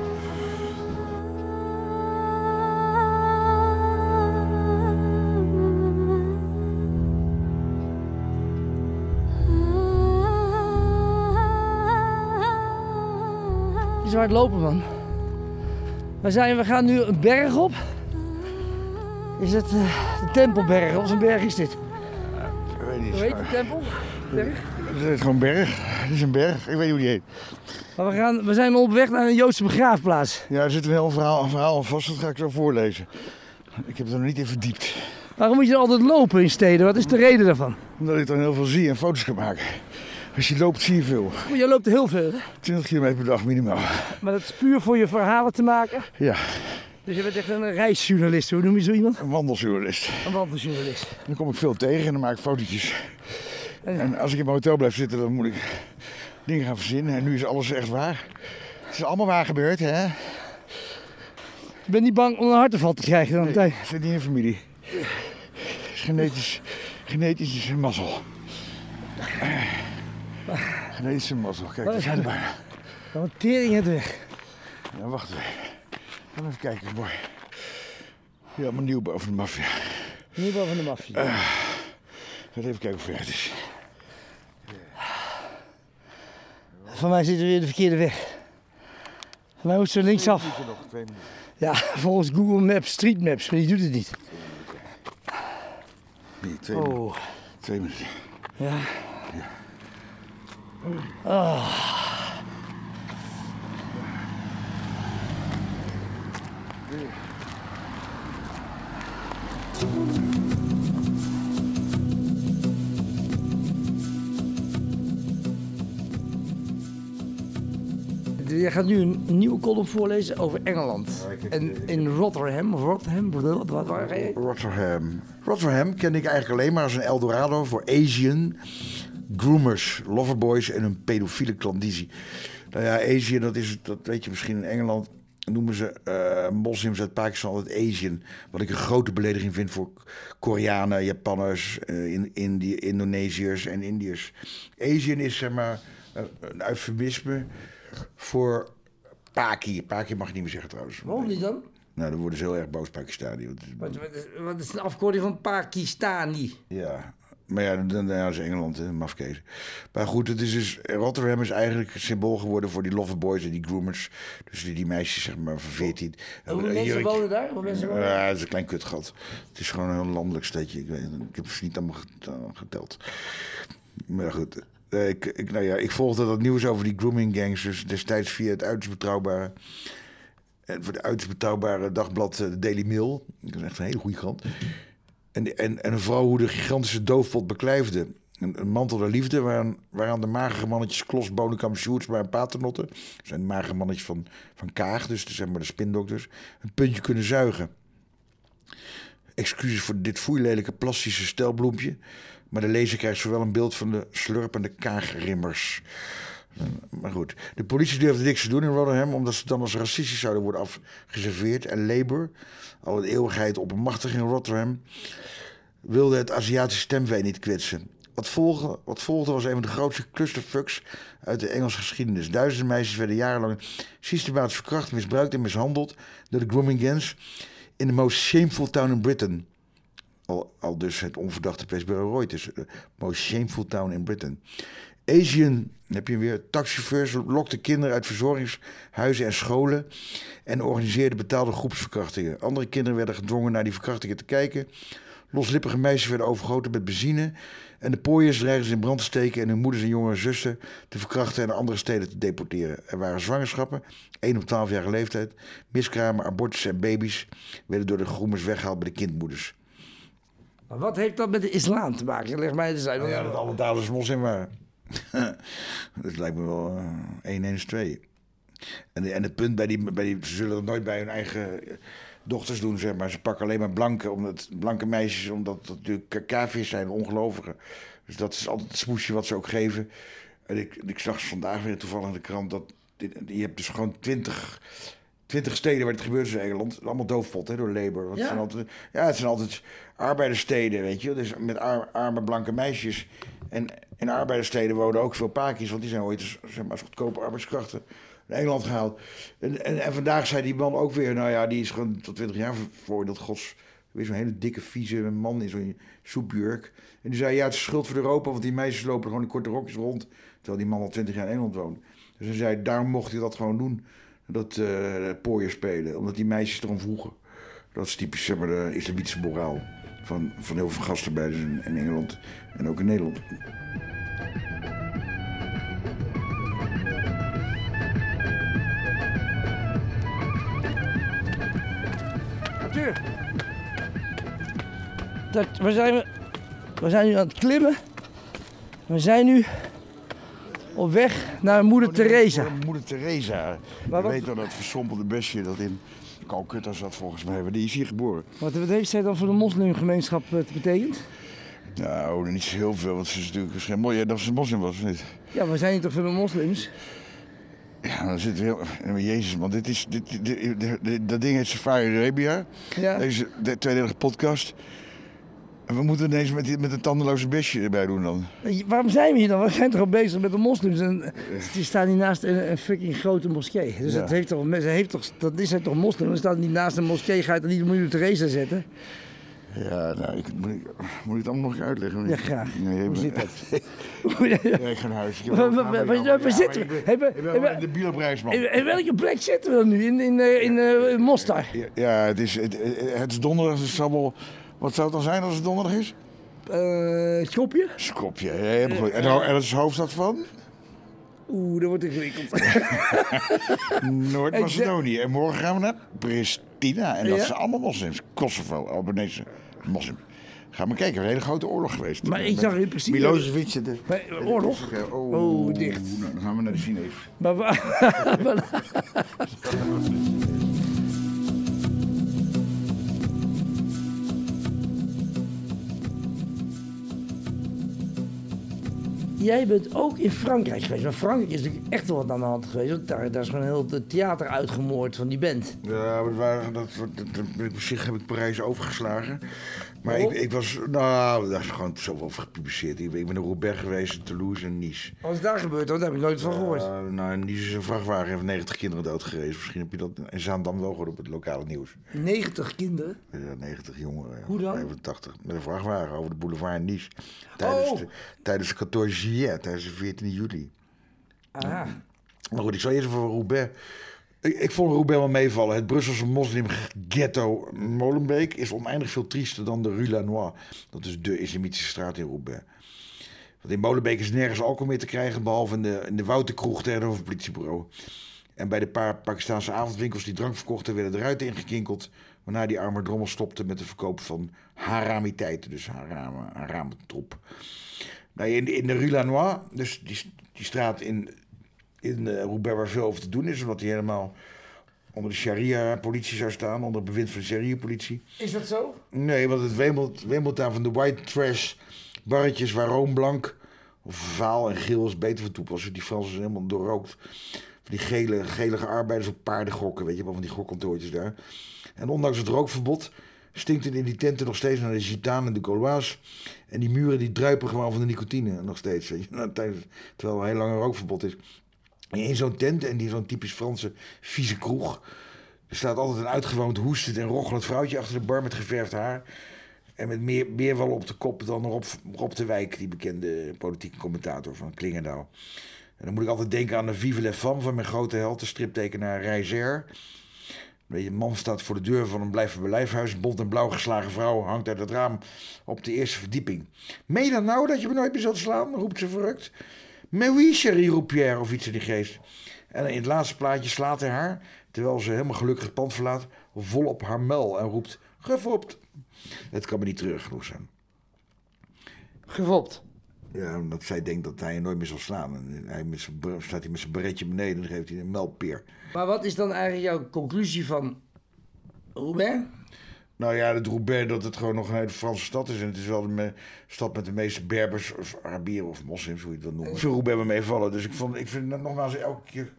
Je is hard lopen, man. We, zijn, we gaan nu een berg op. Is het eh, de Tempelberg? Of een berg is dit? Ik weet niet. Hoe heet de tempel? Berg? Het is gewoon een berg. Het is een berg. Ik weet niet hoe die heet. Maar we, gaan, we zijn op weg naar een Joodse begraafplaats. Ja, er zit een heel verhaal, een verhaal vast. Dat ga ik zo voorlezen. Ik heb het er nog niet in verdiept. Waarom moet je altijd lopen in steden? Wat is de reden daarvan? Omdat ik dan heel veel zie en foto's kan maken. Als je loopt zie je veel. Maar je loopt heel veel, hè? 20 kilometer per dag minimaal. Maar dat is puur voor je verhalen te maken. Ja, Dus je bent echt een reisjournalist. Hoe noem je zo iemand? een wandeljournalist. Een wandeljournalist. Dan kom ik veel tegen en dan maak ik fotootjes. En als ik in mijn hotel blijf zitten, dan moet ik dingen gaan verzinnen. En nu is alles echt waar. Het is allemaal waar gebeurd, hè? Je bent niet bang om een hartaanval te krijgen dan? Nee. Zit niet in familie. Het is genetisch, genetisch is een mazzel. Genetische mazzel. Kijk, we zijn er bijna. Dan tering het weg. Ja, wacht even. Even kijken, mooi. Ja, maar nieuw boven de maffia. Nieuwbouw van de maffia. Ga even kijken hoe ver het is. Van mij zitten we weer de verkeerde weg. Van mij moeten we linksaf. Ja, volgens Google Maps, Street Maps, maar die doet het niet. Nee, twee, minuten. Oh, twee minuten. ja. Ah. Jij gaat nu een nieuwe column voorlezen over Engeland. En in Rotterdam, of Rotterdam, wat, waar ga je? Rotterdam. Rotterdam kende ik eigenlijk alleen maar als een Eldorado voor Asian groomers, loverboys en een pedofiele klandizie. Nou ja, Asian, dat, is, dat weet je misschien in Engeland, noemen ze eh, moslims uit Pakistan altijd Asian. Wat ik een grote belediging vind voor Koreanen, Japanners, eh, in, Indi- Indonesiërs en Indiërs. Asian is zeg maar eh, een eufemisme voor Paki. Paki mag je niet meer zeggen trouwens. Waarom niet dan? Nou, dan worden ze heel erg boos, Pakistani. wat, is, wat is een afkorting van Pakistani? Ja, maar ja, dan, ja, is Engeland, hè, mafkees. Maar goed, het is dus, Rotterdam is eigenlijk het symbool geworden voor die loverboys en die groomers. Dus die, die meisjes, zeg maar, van 14. Hoeveel Eh, mensen wonen daar? Hoeveel mensen wonen daar? Ja, het is een klein kutgat. Het is gewoon een heel landelijk stedje. Ik, weet, ik heb ze niet allemaal uh, geteld. Maar goed, eh, ik, ik, nou ja, ik volgde dat nieuws over die grooming gangs dus destijds via het uiterst betrouwbare... En voor de uiterst betrouwbare dagblad eh, de Daily Mail. Dat is echt een hele goede krant. En, en, en een vrouw hoe de gigantische doofpot beklijfde. Een, een mantel der liefde, waaraan, de magere mannetjes Klos, Bonenkamp, Sjoerdsma en Paternotte... dat zijn de magere mannetjes van, van Kaag, dus zeg maar de spindokters... een puntje kunnen zuigen. Excuses voor dit foeilelijke plastische stelbloempje... maar de lezer krijgt zowel een beeld van de slurpende kaagrimmers... Maar goed, de politie durfde niks te doen in Rotherham... omdat ze dan als racistisch zouden worden afgeserveerd. En Labour, al een eeuwigheid oppermachtig in Rotherham... wilde het Aziatische stemvee niet kwetsen. Wat volgde, wat volgde was een van de grootste clusterfucks uit de Engelse geschiedenis. Duizenden meisjes werden jarenlang systematisch verkracht, misbruikt en mishandeld... door de grooming gangs in the most shameful town in Britain... Al, dus het onverdachte persbureau Reuters. The most shameful town in Britain. Asian, heb je weer, taxichauffeurs lokten kinderen uit verzorgingshuizen en scholen en organiseerden betaalde groepsverkrachtingen. Andere kinderen werden gedwongen naar die verkrachtingen te kijken. Loslippige meisjes werden overgoten met benzine. En de pooiers dreigden ze in brand te steken en hun moeders en jongere zussen te verkrachten en naar andere steden te deporteren. Er waren zwangerschappen, 1 op 12-jarige leeftijd, miskramen, abortussen en baby's werden door de groemers weggehaald bij de kindmoeders. Maar wat heeft dat met de islam te maken? Leg mij eens uit. Ja, dat alle daders moslim waren. dat lijkt me wel eh 1 1 is 2. En, en het punt bij die, bij die... Ze zullen er nooit bij hun eigen dochters doen, zeg maar. Ze pakken alleen maar blanke, omdat, blanke meisjes, omdat dat natuurlijk kavi's zijn, ongelovigen. Dus dat is altijd het smoesje wat ze ook geven. En ik, ik zag vandaag weer toevallig in de krant dat... Je hebt dus gewoon twintig... 20 steden waar het gebeurt in Nederland. Allemaal doofpot hè, door Labour. Want Ja. Het zijn altijd, ja, het zijn altijd arbeiderssteden, weet je. Dus met ar- arme blanke meisjes. En in arbeiderssteden wonen ook veel paakjes. Want die zijn ooit als, zeg maar, als goedkope arbeidskrachten naar Engeland gehaald. En, en, en vandaag zei die man ook weer... Nou ja, die is gewoon tot 20 jaar veroordeeld. Gods, weer zo'n hele dikke, vieze man in zo'n soepjurk. En die zei, ja, het is schuld voor Europa... want die meisjes lopen gewoon in korte rokjes rond... terwijl die man al 20 jaar in Engeland woont. Dus hij zei, daarom mocht hij dat gewoon doen. Dat pooier spelen, omdat die meisjes erom vroegen. Dat is typisch zeg maar, de islamitische moraal van, van heel veel gastarbeiders in, in Engeland en ook in Nederland. Dat, waar zijn we? We zijn nu aan het klimmen. We zijn nu op weg naar moeder Teresa. Voor Moeder Teresa. Maar Je wat- weet dan dat versompelde besje dat in Calcutta zat volgens mij. Maar die is hier geboren. Wat, wat heeft zij dan voor de moslimgemeenschap eh, betekend? Nou, niet zo heel veel, want ze is natuurlijk geen mooi. Dat ze een moslim was, of niet? Ja, we zijn hier toch de moslims? Ja, dan zitten we heel... Maar Jezus, man, dit is... Dit, dit, dit- dit- dat ding heet Safari Arabia. Ja. Deze de, tweedelige podcast. We moeten ineens met, die- met een tandeloze besje erbij doen dan. Eh, Waarom zijn we hier dan? We zijn toch al bezig met de moslims? En eh, die staan hier naast een, een fucking grote moskee. Dus Ja. dat, heeft toch, heeft toch, dat is hij toch moslim? Dan staat niet naast een moskee, ga je dan niet de moeder Teresa zetten? Ja, nou, ik, moet, ik, moet ik het allemaal nog uitleggen? Ja, graag. Nee, Hoe zit dat? Ja, ik ga naar huis. Waar- zitten we? ik ben- de bieloprijs, man. In, in welke plek zitten we dan nu? In, in, eh, in, eh, in Mostar? Ja, Ja, het is, het, het is donderdag, dus het zal wel... Wat zou het dan zijn als het donderdag is? Eh Schopje? Skopje, ja, helemaal goed. En, en dat is de hoofdstad van? Oeh, dat wordt ingewikkeld. Noord-Macedonië. En morgen gaan we naar Pristina. En dat zijn allemaal moslims. Kosovo, Albanese moslim. Ga maar kijken, een hele grote oorlog geweest. Maar ik zag in principe- Milosevic. De, Maar, eh, oorlog? Oh, Oh, dicht. Nou, dan gaan we naar de Chinees. Maar, wa- Jij bent ook in Frankrijk geweest. Maar Frankrijk is natuurlijk echt wel wat aan de hand geweest. Daar, daar is gewoon heel het theater uitgemoord van die band. Ja, maar dat waren, dat, dat- op zich heb ik Parijs overgeslagen. Maar ik, ik was, nou, daar is gewoon zoveel over gepubliceerd. Ik, ik ben in Roubaix geweest, in Toulouse en Nice. Wat is daar gebeurd? Daar heb ik nooit van gehoord. Uh, nou, in Nice is een vrachtwagen, heeft 90 kinderen doodgereden. Misschien heb je dat in Zaandam wel gehoord op het lokale nieuws. 90 kinderen. Ja, 90 jongeren. Hoe dan? 85, met een vrachtwagen over de boulevard in Nice. Tijdens, Oh. de, tijdens de 14 juillet, tijdens de 14 juli. Ah. Maar goed, ik zal eerst even voor Roubaix. Ik, ik vond Roubaix wel meevallen. Het Brusselse moslimghetto Molenbeek is oneindig veel triester dan de Rue Lanois. Dat is de islamitische straat in Roubaix. Want in Molenbeek is nergens alcohol meer te krijgen, behalve in de, in de Wouterkroeg tegenover het politiebureau. En bij de paar Pakistaanse avondwinkels die drank verkochten, werden de ruiten ingekinkeld. Waarna die arme drommel stopte met de verkoop van haramiteiten, dus haram, harametroep. Nou, in, in de Rue Lanois, dus die, die straat in, in eh, Roubaix waar veel over te doen is, omdat die helemaal onder de sharia-politie zou staan, onder het bewind van de sharia-politie. Is dat zo? Nee, want het wemelt, wemelt daar van de white trash barretjes waar roomblank of vaal en geel is beter van toepassen. Die Fransen zijn helemaal doorrookt. Van die gele, gelige arbeiders op paardengokken, weet je wel, van die gokkantoortjes daar. En ondanks het rookverbod stinkt het in die tenten nog steeds naar de gitanen en de Gaulois. En die muren die druipen gewoon van de nicotine nog steeds. Weet je, nou, tijdens, terwijl er heel lang een rookverbod is. In zo'n tent, en die zo'n typisch Franse vieze kroeg... Er staat altijd een uitgewoond hoestend en rochelend vrouwtje achter de bar met geverfd haar. En met meer, meer wel op de kop dan Rob, Rob de Wijk, die bekende politieke commentator van Klingendaal. En dan moet ik altijd denken aan de Vive les Femmes van mijn grote held, de striptekenaar Reiser. Een man staat voor de deur van een blijf blijfhuis. Bont en blauw geslagen vrouw hangt uit het raam op de eerste verdieping. Meen dan nou dat je me nooit meer zult slaan? roept ze verrukt. Mais oui, chérie, roept Pierre of iets in die geest. En in het laatste plaatje slaat hij haar, terwijl ze helemaal gelukkig het pand verlaat, vol op haar muil en roept: Gefopt. Het kan me niet terug genoeg zijn. Gefopt. Ja, omdat zij denkt dat hij nooit meer zal slaan. En hij met zijn, staat hij met zijn beretje beneden en geeft hij een melkpeer. Maar wat is dan eigenlijk jouw conclusie van Roubaix? Nou ja, het Roubaix, dat het gewoon nog een hele Franse stad is. En het is wel de me- stad met de meeste Berbers, of Arabieren of moslims, hoe je het wil noemen. Veel Roubaix me meevallen. Dus ik, vond, ik vind dat nogmaals, elke keer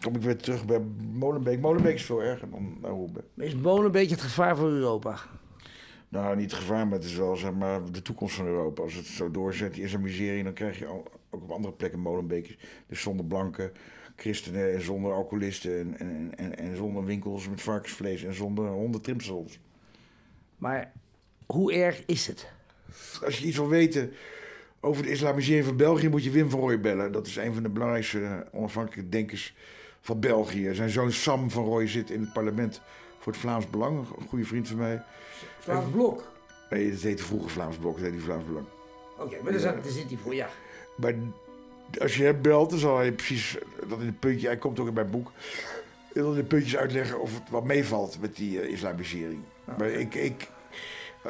kom ik weer terug bij Molenbeek. Molenbeek is veel erger dan Roubaix. Is Molen een beetje het gevaar voor Europa? Nou, niet het gevaar, maar het is wel zeg maar, de toekomst van Europa. Als het zo doorzet, die islamisering, dan krijg je al- ook op andere plekken Molenbeek. Dus zonder blanken, christenen en zonder alcoholisten. En, en, en, en zonder winkels met varkensvlees en zonder honden trimsels. Maar hoe erg is het? Als je iets wil weten over de islamisering van België, moet je Wim van Rooij bellen. Dat is een van de belangrijkste eh, onafhankelijke denkers van België. Zijn zoon Sam van Rooij zit in het parlement voor het Vlaams Belang. Een goede vriend van mij. Vlaams Blok. Nee, het heette vroeger Vlaams Blok, het heette Vlaams Belang. Oké, maar daar zit- hij voor, ja. Maar als je hem belt, dan zal hij precies dat in het puntje, hij komt ook in mijn boek, in de puntjes uitleggen of het wat meevalt met die eh, islamisering. Maar ik, ik,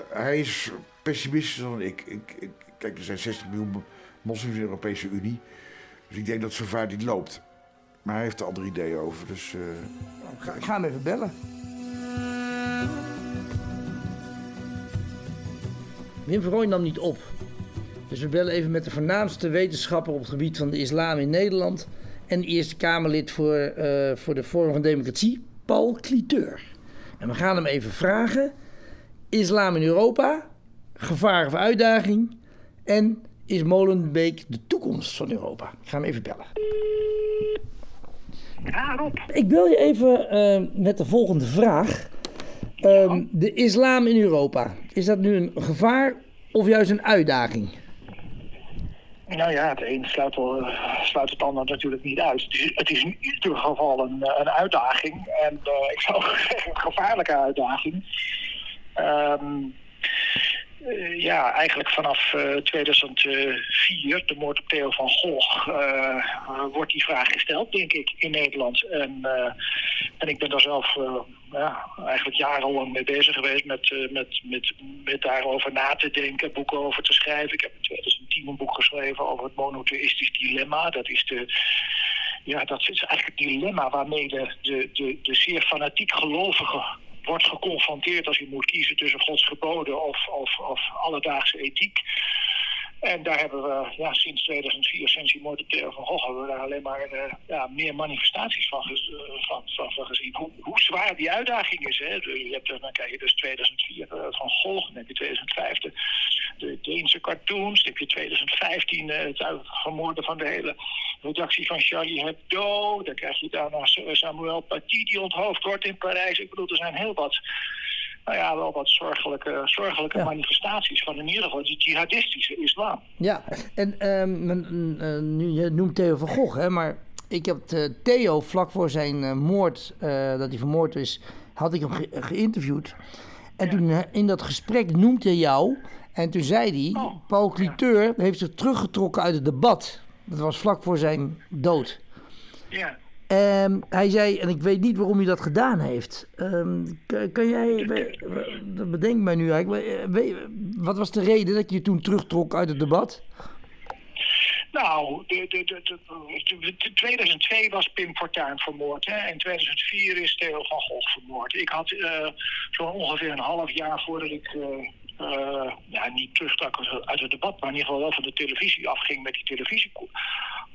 hij is pessimistischer dan ik. Ik, ik. Kijk, er zijn 60 miljoen moslims in de Europese Unie. Dus ik denk dat het zo vaart niet loopt. Maar hij heeft er andere ideeën over. Dus eh, Ik ga, ik ga hem even bellen. Wim van Rooij nam niet op. Dus we bellen even met de voornaamste wetenschapper op het gebied van de islam in Nederland. En Eerste Kamerlid voor, eh, voor de Forum van Democratie, Paul Cliteur. En we gaan hem even vragen: Islam in Europa, gevaar of uitdaging? En is Molenbeek de toekomst van Europa? Ik ga hem even bellen. Ik bel je even eh, met de volgende vraag. Ehm, De islam in Europa, is dat nu een gevaar of juist een uitdaging? Nou ja, het een sluit, eh, sluit het ander natuurlijk niet uit. Het is, in ieder geval een, eh, uitdaging. En eh, ik zou zeggen een gevaarlijke uitdaging. Ehm, eh, ja, eigenlijk vanaf eh, 2004, de moord op Theo van Gogh, eh, wordt die vraag gesteld, denk ik, in Nederland. En, en ik ben daar zelf ja, eigenlijk jarenlang mee bezig geweest met, met, met, met daarover na te denken, boeken over te schrijven. Ik heb in 2010 een boek geschreven over het monotheïstisch dilemma. Dat is de, ja, dat is eigenlijk het dilemma waarmee de, de, de, de zeer fanatiek gelovige wordt geconfronteerd als je moet kiezen tussen Gods geboden of, of, of alledaagse ethiek. En daar hebben we ja, sinds 2004, sinds die moord op van Gogh, hebben we daar alleen maar eh, ja, meer manifestaties van, eh, van, van, van gezien. Hoe, hoe zwaar die uitdaging is. Hè? Je hebt, dan krijg je dus 2004 eh, van Gogh, dan heb je 2005 de, de Deense cartoons, dan heb je 2015 eh, het vermoorden van de hele redactie van Charlie Hebdo. Dan krijg je daarna Sa- Samuel Paty die onthoofd wordt in Parijs. Ik bedoel, er zijn heel wat nou ja, wel wat zorgelijke, zorgelijke Ja. manifestaties van in ieder geval die jihadistische islam. Ja, en ehm, men- eh, nu, je noemt Theo van Gogh, hè, maar ik heb eh, Theo vlak voor zijn eh, moord, dat hij vermoord is, had ik hem ge- geïnterviewd. En toen in dat gesprek noemde hij jou en toen zei hij, Oh, Paul Cliteur heeft zich teruggetrokken uit het debat. Dat was vlak voor zijn dood. Ja. Ehm, hij zei, en ik weet niet waarom hij dat gedaan heeft. Ehm, kan, kan jij, dat bedenkt mij nu eigenlijk, we- wat was de reden dat je je toen terugtrok uit het debat? Nou, de, de, de, de, de- de- 2002 was Pim Fortuyn vermoord. Hè? En 2004 is Theo van Gogh vermoord. Ik had eh zo'n ongeveer een half jaar voordat ik... eh, eh, ja, niet terugtrok uit- het debat, maar in ieder geval wel van de televisie afging met die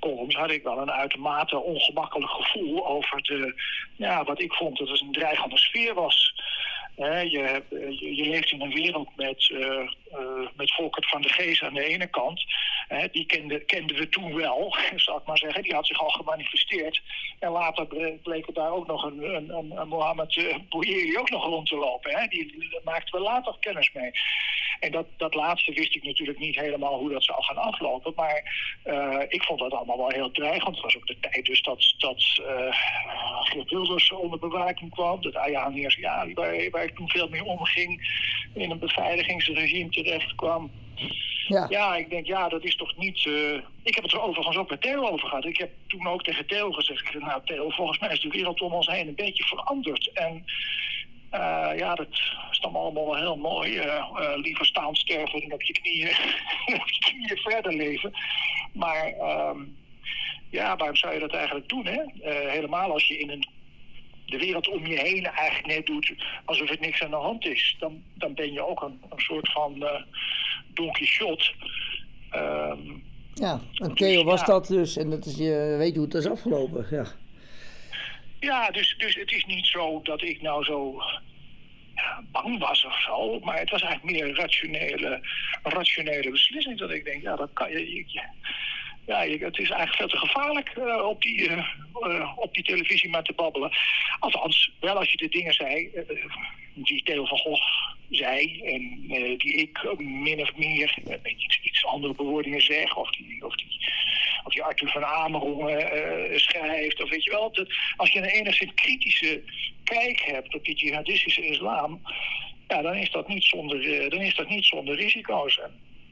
televisiecolumns, had ik wel een uitermate ongemakkelijk gevoel over de, ja, wat ik vond dat het een dreigende sfeer was. Je, je leeft in een wereld met, eh eh, met Volkert van de Geest aan de ene kant. Die kenden, kenden we toen wel, zal ik maar zeggen. Die had zich al gemanifesteerd. En later ble- bleek er daar ook nog een, een, een, Mohammed uh, Bouyeri ook nog rond te lopen. Hè. Die, maakten we later kennis mee. En dat, dat laatste wist ik natuurlijk niet helemaal hoe dat zou gaan aflopen. Maar eh, ik vond dat allemaal wel heel dreigend. Het was ook de tijd dus dat, dat eh, Geert Wilders onder bewaking kwam. Dat Ayaan Hirsi waar, waar ik toen veel mee omging, in een beveiligingsregime terecht kwam. Ja. Ja, ik denk, ja, dat is toch niet... eh, Ik heb het er overigens ook met Theo over gehad. Ik heb toen ook tegen Theo gezegd, ik nou Theo, volgens mij is de wereld om ons heen een beetje veranderd. En eh, ja, dat is dan allemaal wel heel mooi. eh, liever staan sterven dan op je knieën, op je knieën verder leven. Maar ehm, ja, waarom zou je dat eigenlijk doen, hè? Helemaal als je in een de wereld om je heen eigenlijk net doet alsof het niks aan de hand is, dan, dan ben je ook een, een soort van eh Don Quixote. Ehm, Ja, en Theo was ja. dat dus. En dat is, je weet hoe het is afgelopen. Ja. Ja, dus, dus het is niet zo dat ik nou zo ja, bang was of zo. Maar het was eigenlijk meer een rationele, een rationele beslissing. Dat ik denk, ja, dat kan je- je- ja, het is eigenlijk veel te gevaarlijk eh, op, die, eh, eh, op die televisie maar te babbelen. Althans, wel als je de dingen zei die Theo van Gogh zei en die ik min of meer iets, iets andere bewoordingen zeg. Of die, of die, of die Arthur van Amerongen schrijft. Of weet je wel, als je een enigszins kritische kijk hebt op die jihadistische islam, ja, dan is dat niet zonder, dan is dat niet zonder risico's.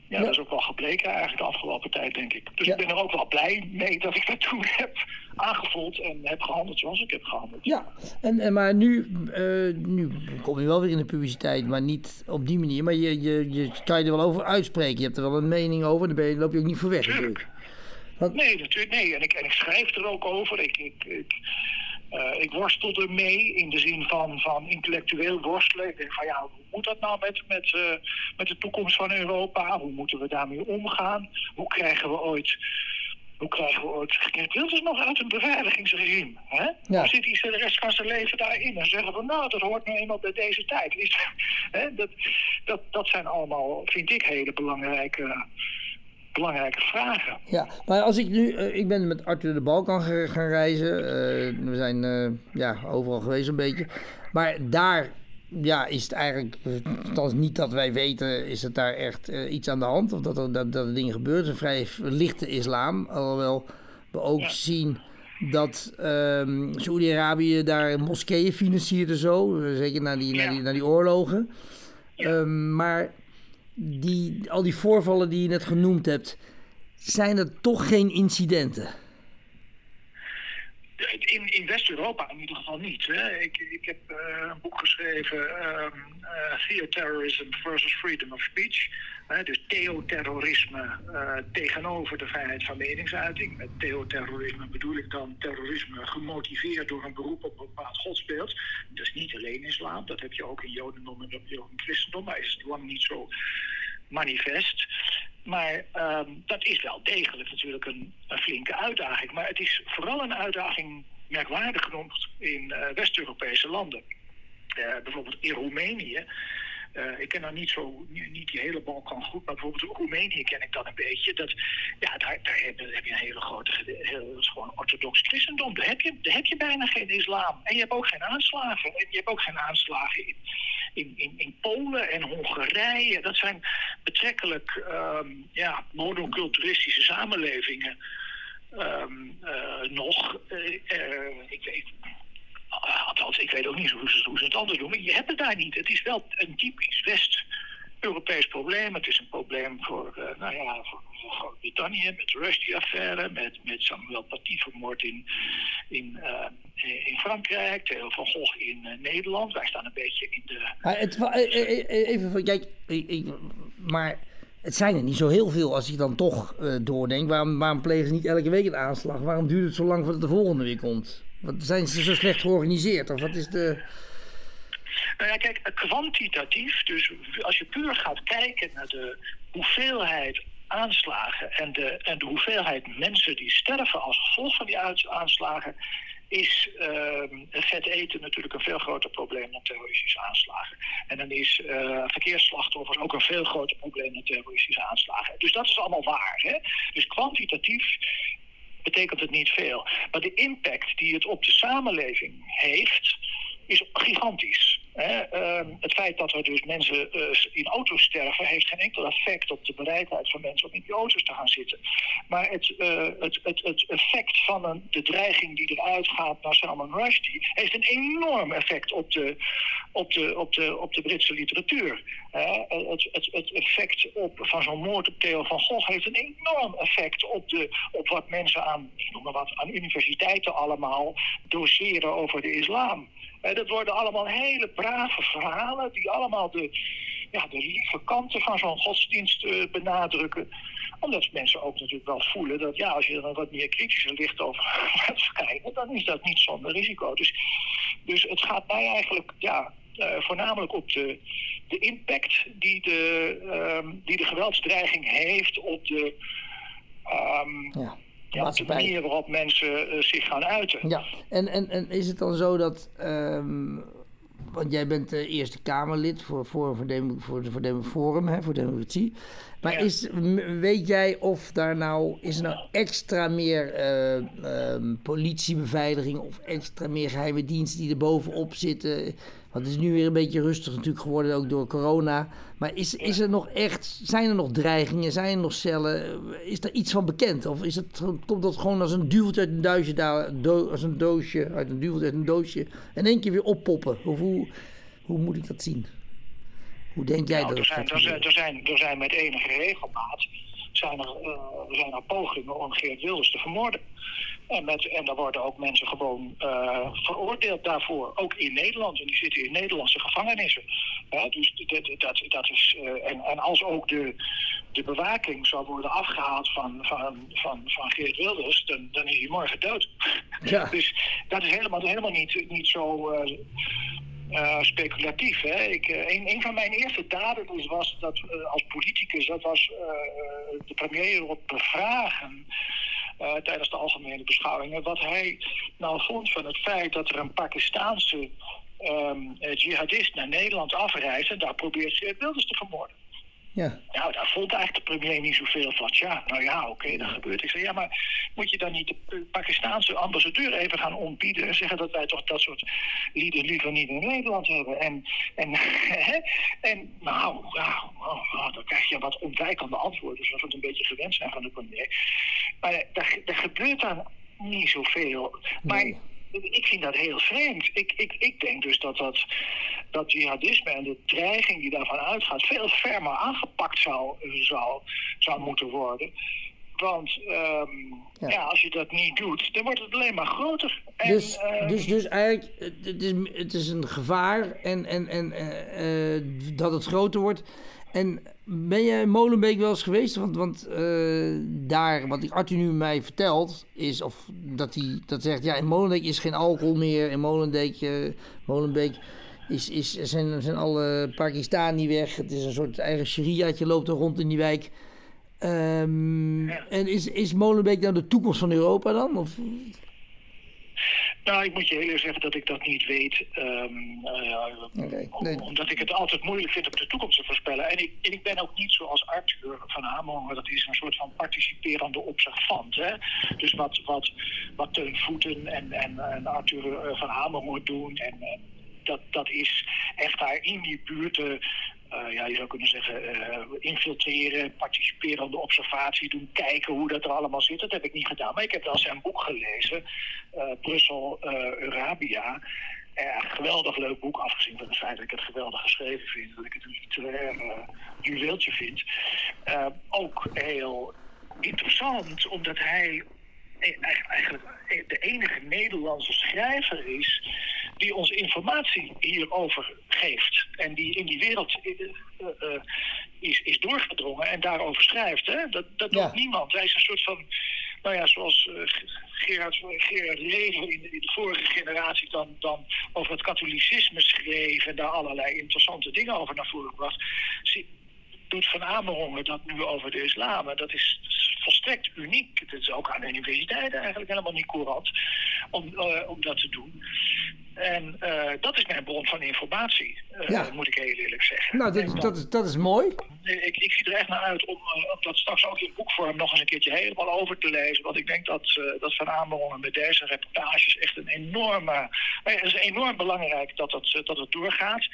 Ja, Ja. dat is ook wel gebleken eigenlijk de afgelopen tijd, denk ik. Dus Ja. ik ben er ook wel blij mee dat ik dat toen heb aangevoeld en heb gehandeld zoals ik heb gehandeld. Ja, en, en maar nu, eh, nu kom je wel weer in de publiciteit, maar niet op die manier. Maar je, je, je kan je er wel over uitspreken. Je hebt er wel een mening over, daar ben je, loop je ook niet voor weg natuurlijk. Want- Nee, natuurlijk nee. En ik, en ik schrijf er ook over. Ik, ik, ik, eh, ik worstel er mee in de zin van, van intellectueel worstelen. Ik denk van ja, hoe moet dat nou met, met, eh, met de toekomst van Europa? Hoe moeten we daarmee omgaan? Hoe krijgen we ooit... Hoe krijgen we ooit Geert Wilders nog uit een beveiligingsregime? Hè? Ja. Of zit hij de rest van zijn leven daarin en zeggen van nou, dat hoort nu eenmaal bij deze tijd. Is, hè? Dat, dat, dat zijn allemaal, vind ik, hele belangrijke, belangrijke vragen. Ja, maar als ik nu, eh, ik ben met Arthur de Balkan gaan reizen. eh, we zijn eh, ja, overal geweest een beetje. Maar daar ja, is het eigenlijk, althans niet dat wij weten, is het daar echt iets aan de hand. Of dat er, dat, dat er dingen is een vrij lichte islam. Alhoewel we ook Ja. zien dat ehm Saoedi-Arabië daar moskeeën financiert en zo. Zeker na die, na Ja. die, na die oorlogen. Ja. Ehm, maar die, al die voorvallen die je net genoemd hebt, zijn er toch geen incidenten? In, in West-Europa in ieder geval niet. Hè. Ik, ik heb eh, een boek geschreven, eh, Theoterrorism versus Freedom of Speech. Dus theoterrorisme eh, tegenover de vrijheid van meningsuiting. Met theoterrorisme bedoel ik dan terrorisme gemotiveerd door een beroep op een bepaald godsbeeld. Dat is niet alleen islam, dat heb je ook in jodendom en in christendom, maar is lang niet zo manifest. Maar ehm, dat is wel degelijk natuurlijk een, flinke uitdaging. Maar het is vooral een uitdaging, merkwaardig genoemd, in eh, West-Europese landen. Eh, bijvoorbeeld in Roemenië. Eh, ik ken dan niet, zo, niet die hele Balkan goed, maar bijvoorbeeld Roemenië ken ik dan een beetje. Dat, ja, daar, daar heb, je- heb je een hele grote, heel, gewoon orthodox christendom. Daar heb, je, heb je bijna geen islam. En je hebt ook geen aanslagen. En je hebt ook geen aanslagen in, in, in, in Polen en Hongarije. Dat zijn betrekkelijk ehm, ja, monoculturistische samenlevingen. Ehm, eh, nog. Eh, ik weet, althans, ik weet ook niet hoe ze, hoe ze het anders doen. Maar je hebt het daar niet. Het is wel een typisch West-Europees probleem. Het is een probleem voor, eh, nou ja, voor, Groot-Brittannië met de Rushdie-affaire, met, met Samuel Paty vermoord in, in, eh, in Frankrijk, Theo van Gogh in eh, Nederland. Wij staan een beetje in de. Maar het, even van, maar het zijn er niet zo heel veel als ik dan toch eh, doordenk. Waarom, waarom plegen ze niet elke week een aanslag? Waarom duurt het zo lang voordat de volgende weer komt? Wat, zijn ze zo slecht georganiseerd? Of wat is de... Nou ja, kijk, kwantitatief, dus als je puur gaat kijken naar de hoeveelheid aanslagen en de, en de hoeveelheid mensen die sterven als gevolg van die aanslagen, is ehm, vet eten natuurlijk een veel groter probleem dan terroristische aanslagen. En dan is eh, verkeersslachtoffers ook een veel groter probleem dan terroristische aanslagen. Dus dat is allemaal waar. Hè? Dus kwantitatief betekent het niet veel. Maar de impact die het op de samenleving heeft, is gigantisch. Ehm, het feit dat er dus mensen eh, in auto's sterven, heeft geen enkel effect op de bereidheid van mensen om in die auto's te gaan zitten. Maar het, eh, het, het, het effect van een, de dreiging die eruit gaat naar Salman Rushdie, heeft een enorm effect op de, op de, op de, op de Britse literatuur. Hè? het, het, het effect op, van zo'n moord op Theo van Gogh heeft een enorm effect op, de, op wat mensen aan, maar wat, aan universiteiten allemaal doseren over de islam. Dat worden allemaal hele brave verhalen die allemaal de, ja, de lieve kanten van zo'n godsdienst eh, benadrukken. Omdat mensen ook natuurlijk wel voelen dat ja, als je er een wat meer kritischer licht over gaat kijken, dan is dat niet zonder risico. Dus, dus het gaat mij eigenlijk ja, eh, voornamelijk op de, de impact die de, ehm, die de geweldsdreiging heeft op de, ehm, Ja, ja, op de manier waarop mensen eh, zich gaan uiten. Ja, en, en, en is het dan zo dat. ehm, want jij bent de Eerste Kamerlid voor, voor, voor, Demo- voor, voor Demo- Forum, hè, voor Democratie. Maar Ja. is, weet jij of daar nou. Is er nou extra meer eh, ehm, politiebeveiliging of extra meer geheime diensten die er bovenop zitten? Want het is nu weer een beetje rustig natuurlijk geworden, ook door corona. Maar is, is er nog echt. Zijn er nog dreigingen? Zijn er nog cellen? Is er iets van bekend? Of is het, komt dat gewoon als een duveltje uit een duisje daar, do- als een doosje, uit een duveltje uit een doosje, in één keer weer oppoppen? Of hoe, hoe moet ik dat zien? Hoe denk jij Nou, dat er, het zijn, er, zijn, er, zijn, er zijn met enige regelmaat zijn er, eh, zijn er pogingen om Geert Wilders te vermoorden. En, met, en daar worden ook mensen gewoon eh, veroordeeld daarvoor. Ook in Nederland. En die zitten in Nederlandse gevangenissen. Ja, dus dat, dat, dat is, eh, en, en als ook de, de bewaking zou worden afgehaald van, van, van, van Geert Wilders, dan, dan is hij morgen dood. Ja. dus dat is helemaal, helemaal niet, niet zo. Eh, speculatief. Hè? Ik, eh, een, een van mijn eerste daden dus was dat eh, als politicus, dat was de premier erop bevragen. eh, tijdens de algemene beschouwingen, wat hij nou vond van het feit dat er een Pakistaanse ehm, eh, jihadist naar Nederland afreist en daar probeert Wilders te vermoorden. Ja. Nou, daar vond eigenlijk de premier niet zoveel van. Ja, nou ja, oké, dat gebeurt. Ik zei, ja, maar moet je dan niet de Pakistaanse ambassadeur even gaan ontbieden en zeggen dat wij toch dat soort lieden liever niet in Nederland hebben? En, en, hè? en nou, ja, oh, oh, dan krijg je wat ontwijkende antwoorden, zoals we het een beetje gewend zijn van de premier. Maar eh, daar, daar gebeurt dan niet zoveel. Maar Nee. Ik vind dat heel vreemd. Ik, ik, ik denk dus dat dat, dat jihadisme en de dreiging die daarvan uitgaat veel fermer aangepakt zou, zou, zou moeten worden. Want ehm, Ja. ja. als je dat niet doet, dan wordt het alleen maar groter. En, Dus, ehm, dus, dus eigenlijk, het- het is, het is een gevaar en, en, en eh, eh, dat het groter wordt. En ben jij in Molenbeek wel eens geweest? Want, want eh, daar, wat Arthur nu mij vertelt, is of dat hij dat zegt: ja, in Molenbeek is geen alcohol meer. In Molenbeek, eh, Molenbeek is, is, zijn, zijn alle Pakistani weg. Het is een soort eigen shariaatje, loopt er rond in die wijk. Ehm, En is, is Molenbeek nou de toekomst van Europa dan? Of, Nou, ik moet je heel eerlijk zeggen dat ik dat niet weet. ehm, eh, nee. Omdat ik het altijd moeilijk vind om de toekomst te voorspellen. En ik, en ik ben ook niet zoals Arthur van Hamelingen, dat is een soort van participerende observant. Hè? Dus wat, wat, wat Teun Voeten en, en, en Arthur eh, van Hamelingen doen. En, dat, dat is echt daar in die buurten. Eh, ja, je zou kunnen zeggen, eh, infiltreren, participerende observatie doen, kijken hoe dat er allemaal zit. Dat heb ik niet gedaan. Maar ik heb wel zijn boek gelezen, eh, Brussel, een geweldig leuk boek, afgezien van het feit dat ik het geweldig geschreven vind. Dat ik het een literair juweeltje vind. Ook heel interessant, omdat hij eigenlijk- de enige Nederlandse schrijver is die ons informatie hierover geeft. En die in die wereld eh, eh, is, is doorgedrongen en daarover schrijft. Hè? Dat, dat Ja. doet niemand. Hij is een soort van, nou ja, zoals eh, Gerard, Gerard Reven in de, in de vorige generatie dan, dan over het katholicisme schreef en daar allerlei interessante dingen over naar voren bracht. Zie- doet Van Amerongen dat nu over de islam. En dat is volstrekt uniek. Het is ook aan universiteiten eigenlijk helemaal niet courant om, eh, om dat te doen. En eh, dat is mijn bron van informatie, Ja. moet ik heel eerlijk zeggen. nou, dat, dat, is, dat is mooi. ik, ik zie er echt naar uit om, eh, om dat straks ook in boekvorm nog eens een keertje helemaal over te lezen. Want ik denk dat, eh, dat Van Amerongen met deze reportages echt een enorme... eh, het is enorm belangrijk dat het, dat het doorgaat.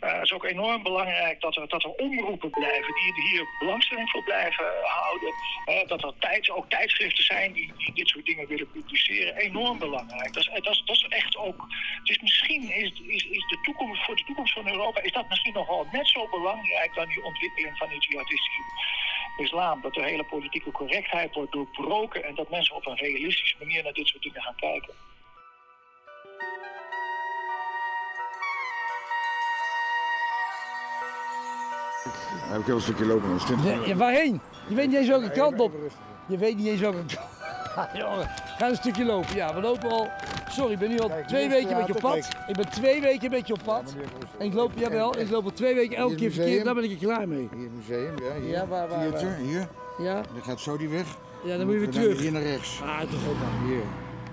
Het is ook enorm belangrijk dat er, dat er omroepen blijven die hier belangstelling voor blijven houden. Eh, dat er tijd, ook tijdschriften zijn die, die dit soort dingen willen publiceren. Enorm belangrijk. Dat is, dat is, dat is echt ook... Is misschien is, is, is de toekomst, voor de toekomst van Europa is dat misschien nog wel net zo belangrijk dan die ontwikkeling van die jihadistische islam. Dat de hele politieke correctheid wordt doorbroken en dat mensen op een realistische manier naar dit soort dingen gaan kijken. Heb ik heel een stukje lopen. Dat is 20 Ja, ja, waarheen? Je weet niet eens welke kant op. Je weet niet eens welke kant Jongen, ga een stukje lopen. Ja, we lopen al. Sorry, ik ben nu al Kijk, twee weken met je op pad. Ik ben twee weken met je op pad. En ik loop, jawel, ik loop al twee weken elke keer verkeerd. Daar ben ik er klaar mee. Hier het museum, ja. Hier. Ja, waar, waar, Theater, waar? hier. Ja, Dan gaat zo die weg. ja dan moet je weer Dan terug. Hier naar rechts. Ah, toch ook dan. Hier.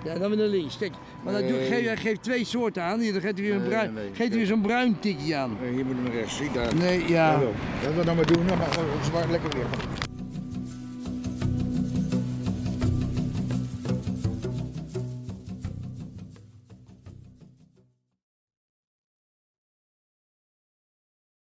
Ja, dan weer naar links. Kijk, maar Nee. geef, hij geeft twee soorten aan. Hier, dan geeft hij weer een bruin, nee, nee. geeft hij weer zo'n bruin tikje aan. Hier moet je naar rechts. Zie daar. Nee, ja. Wat we dan maar doen, dan zwaar lekker weer.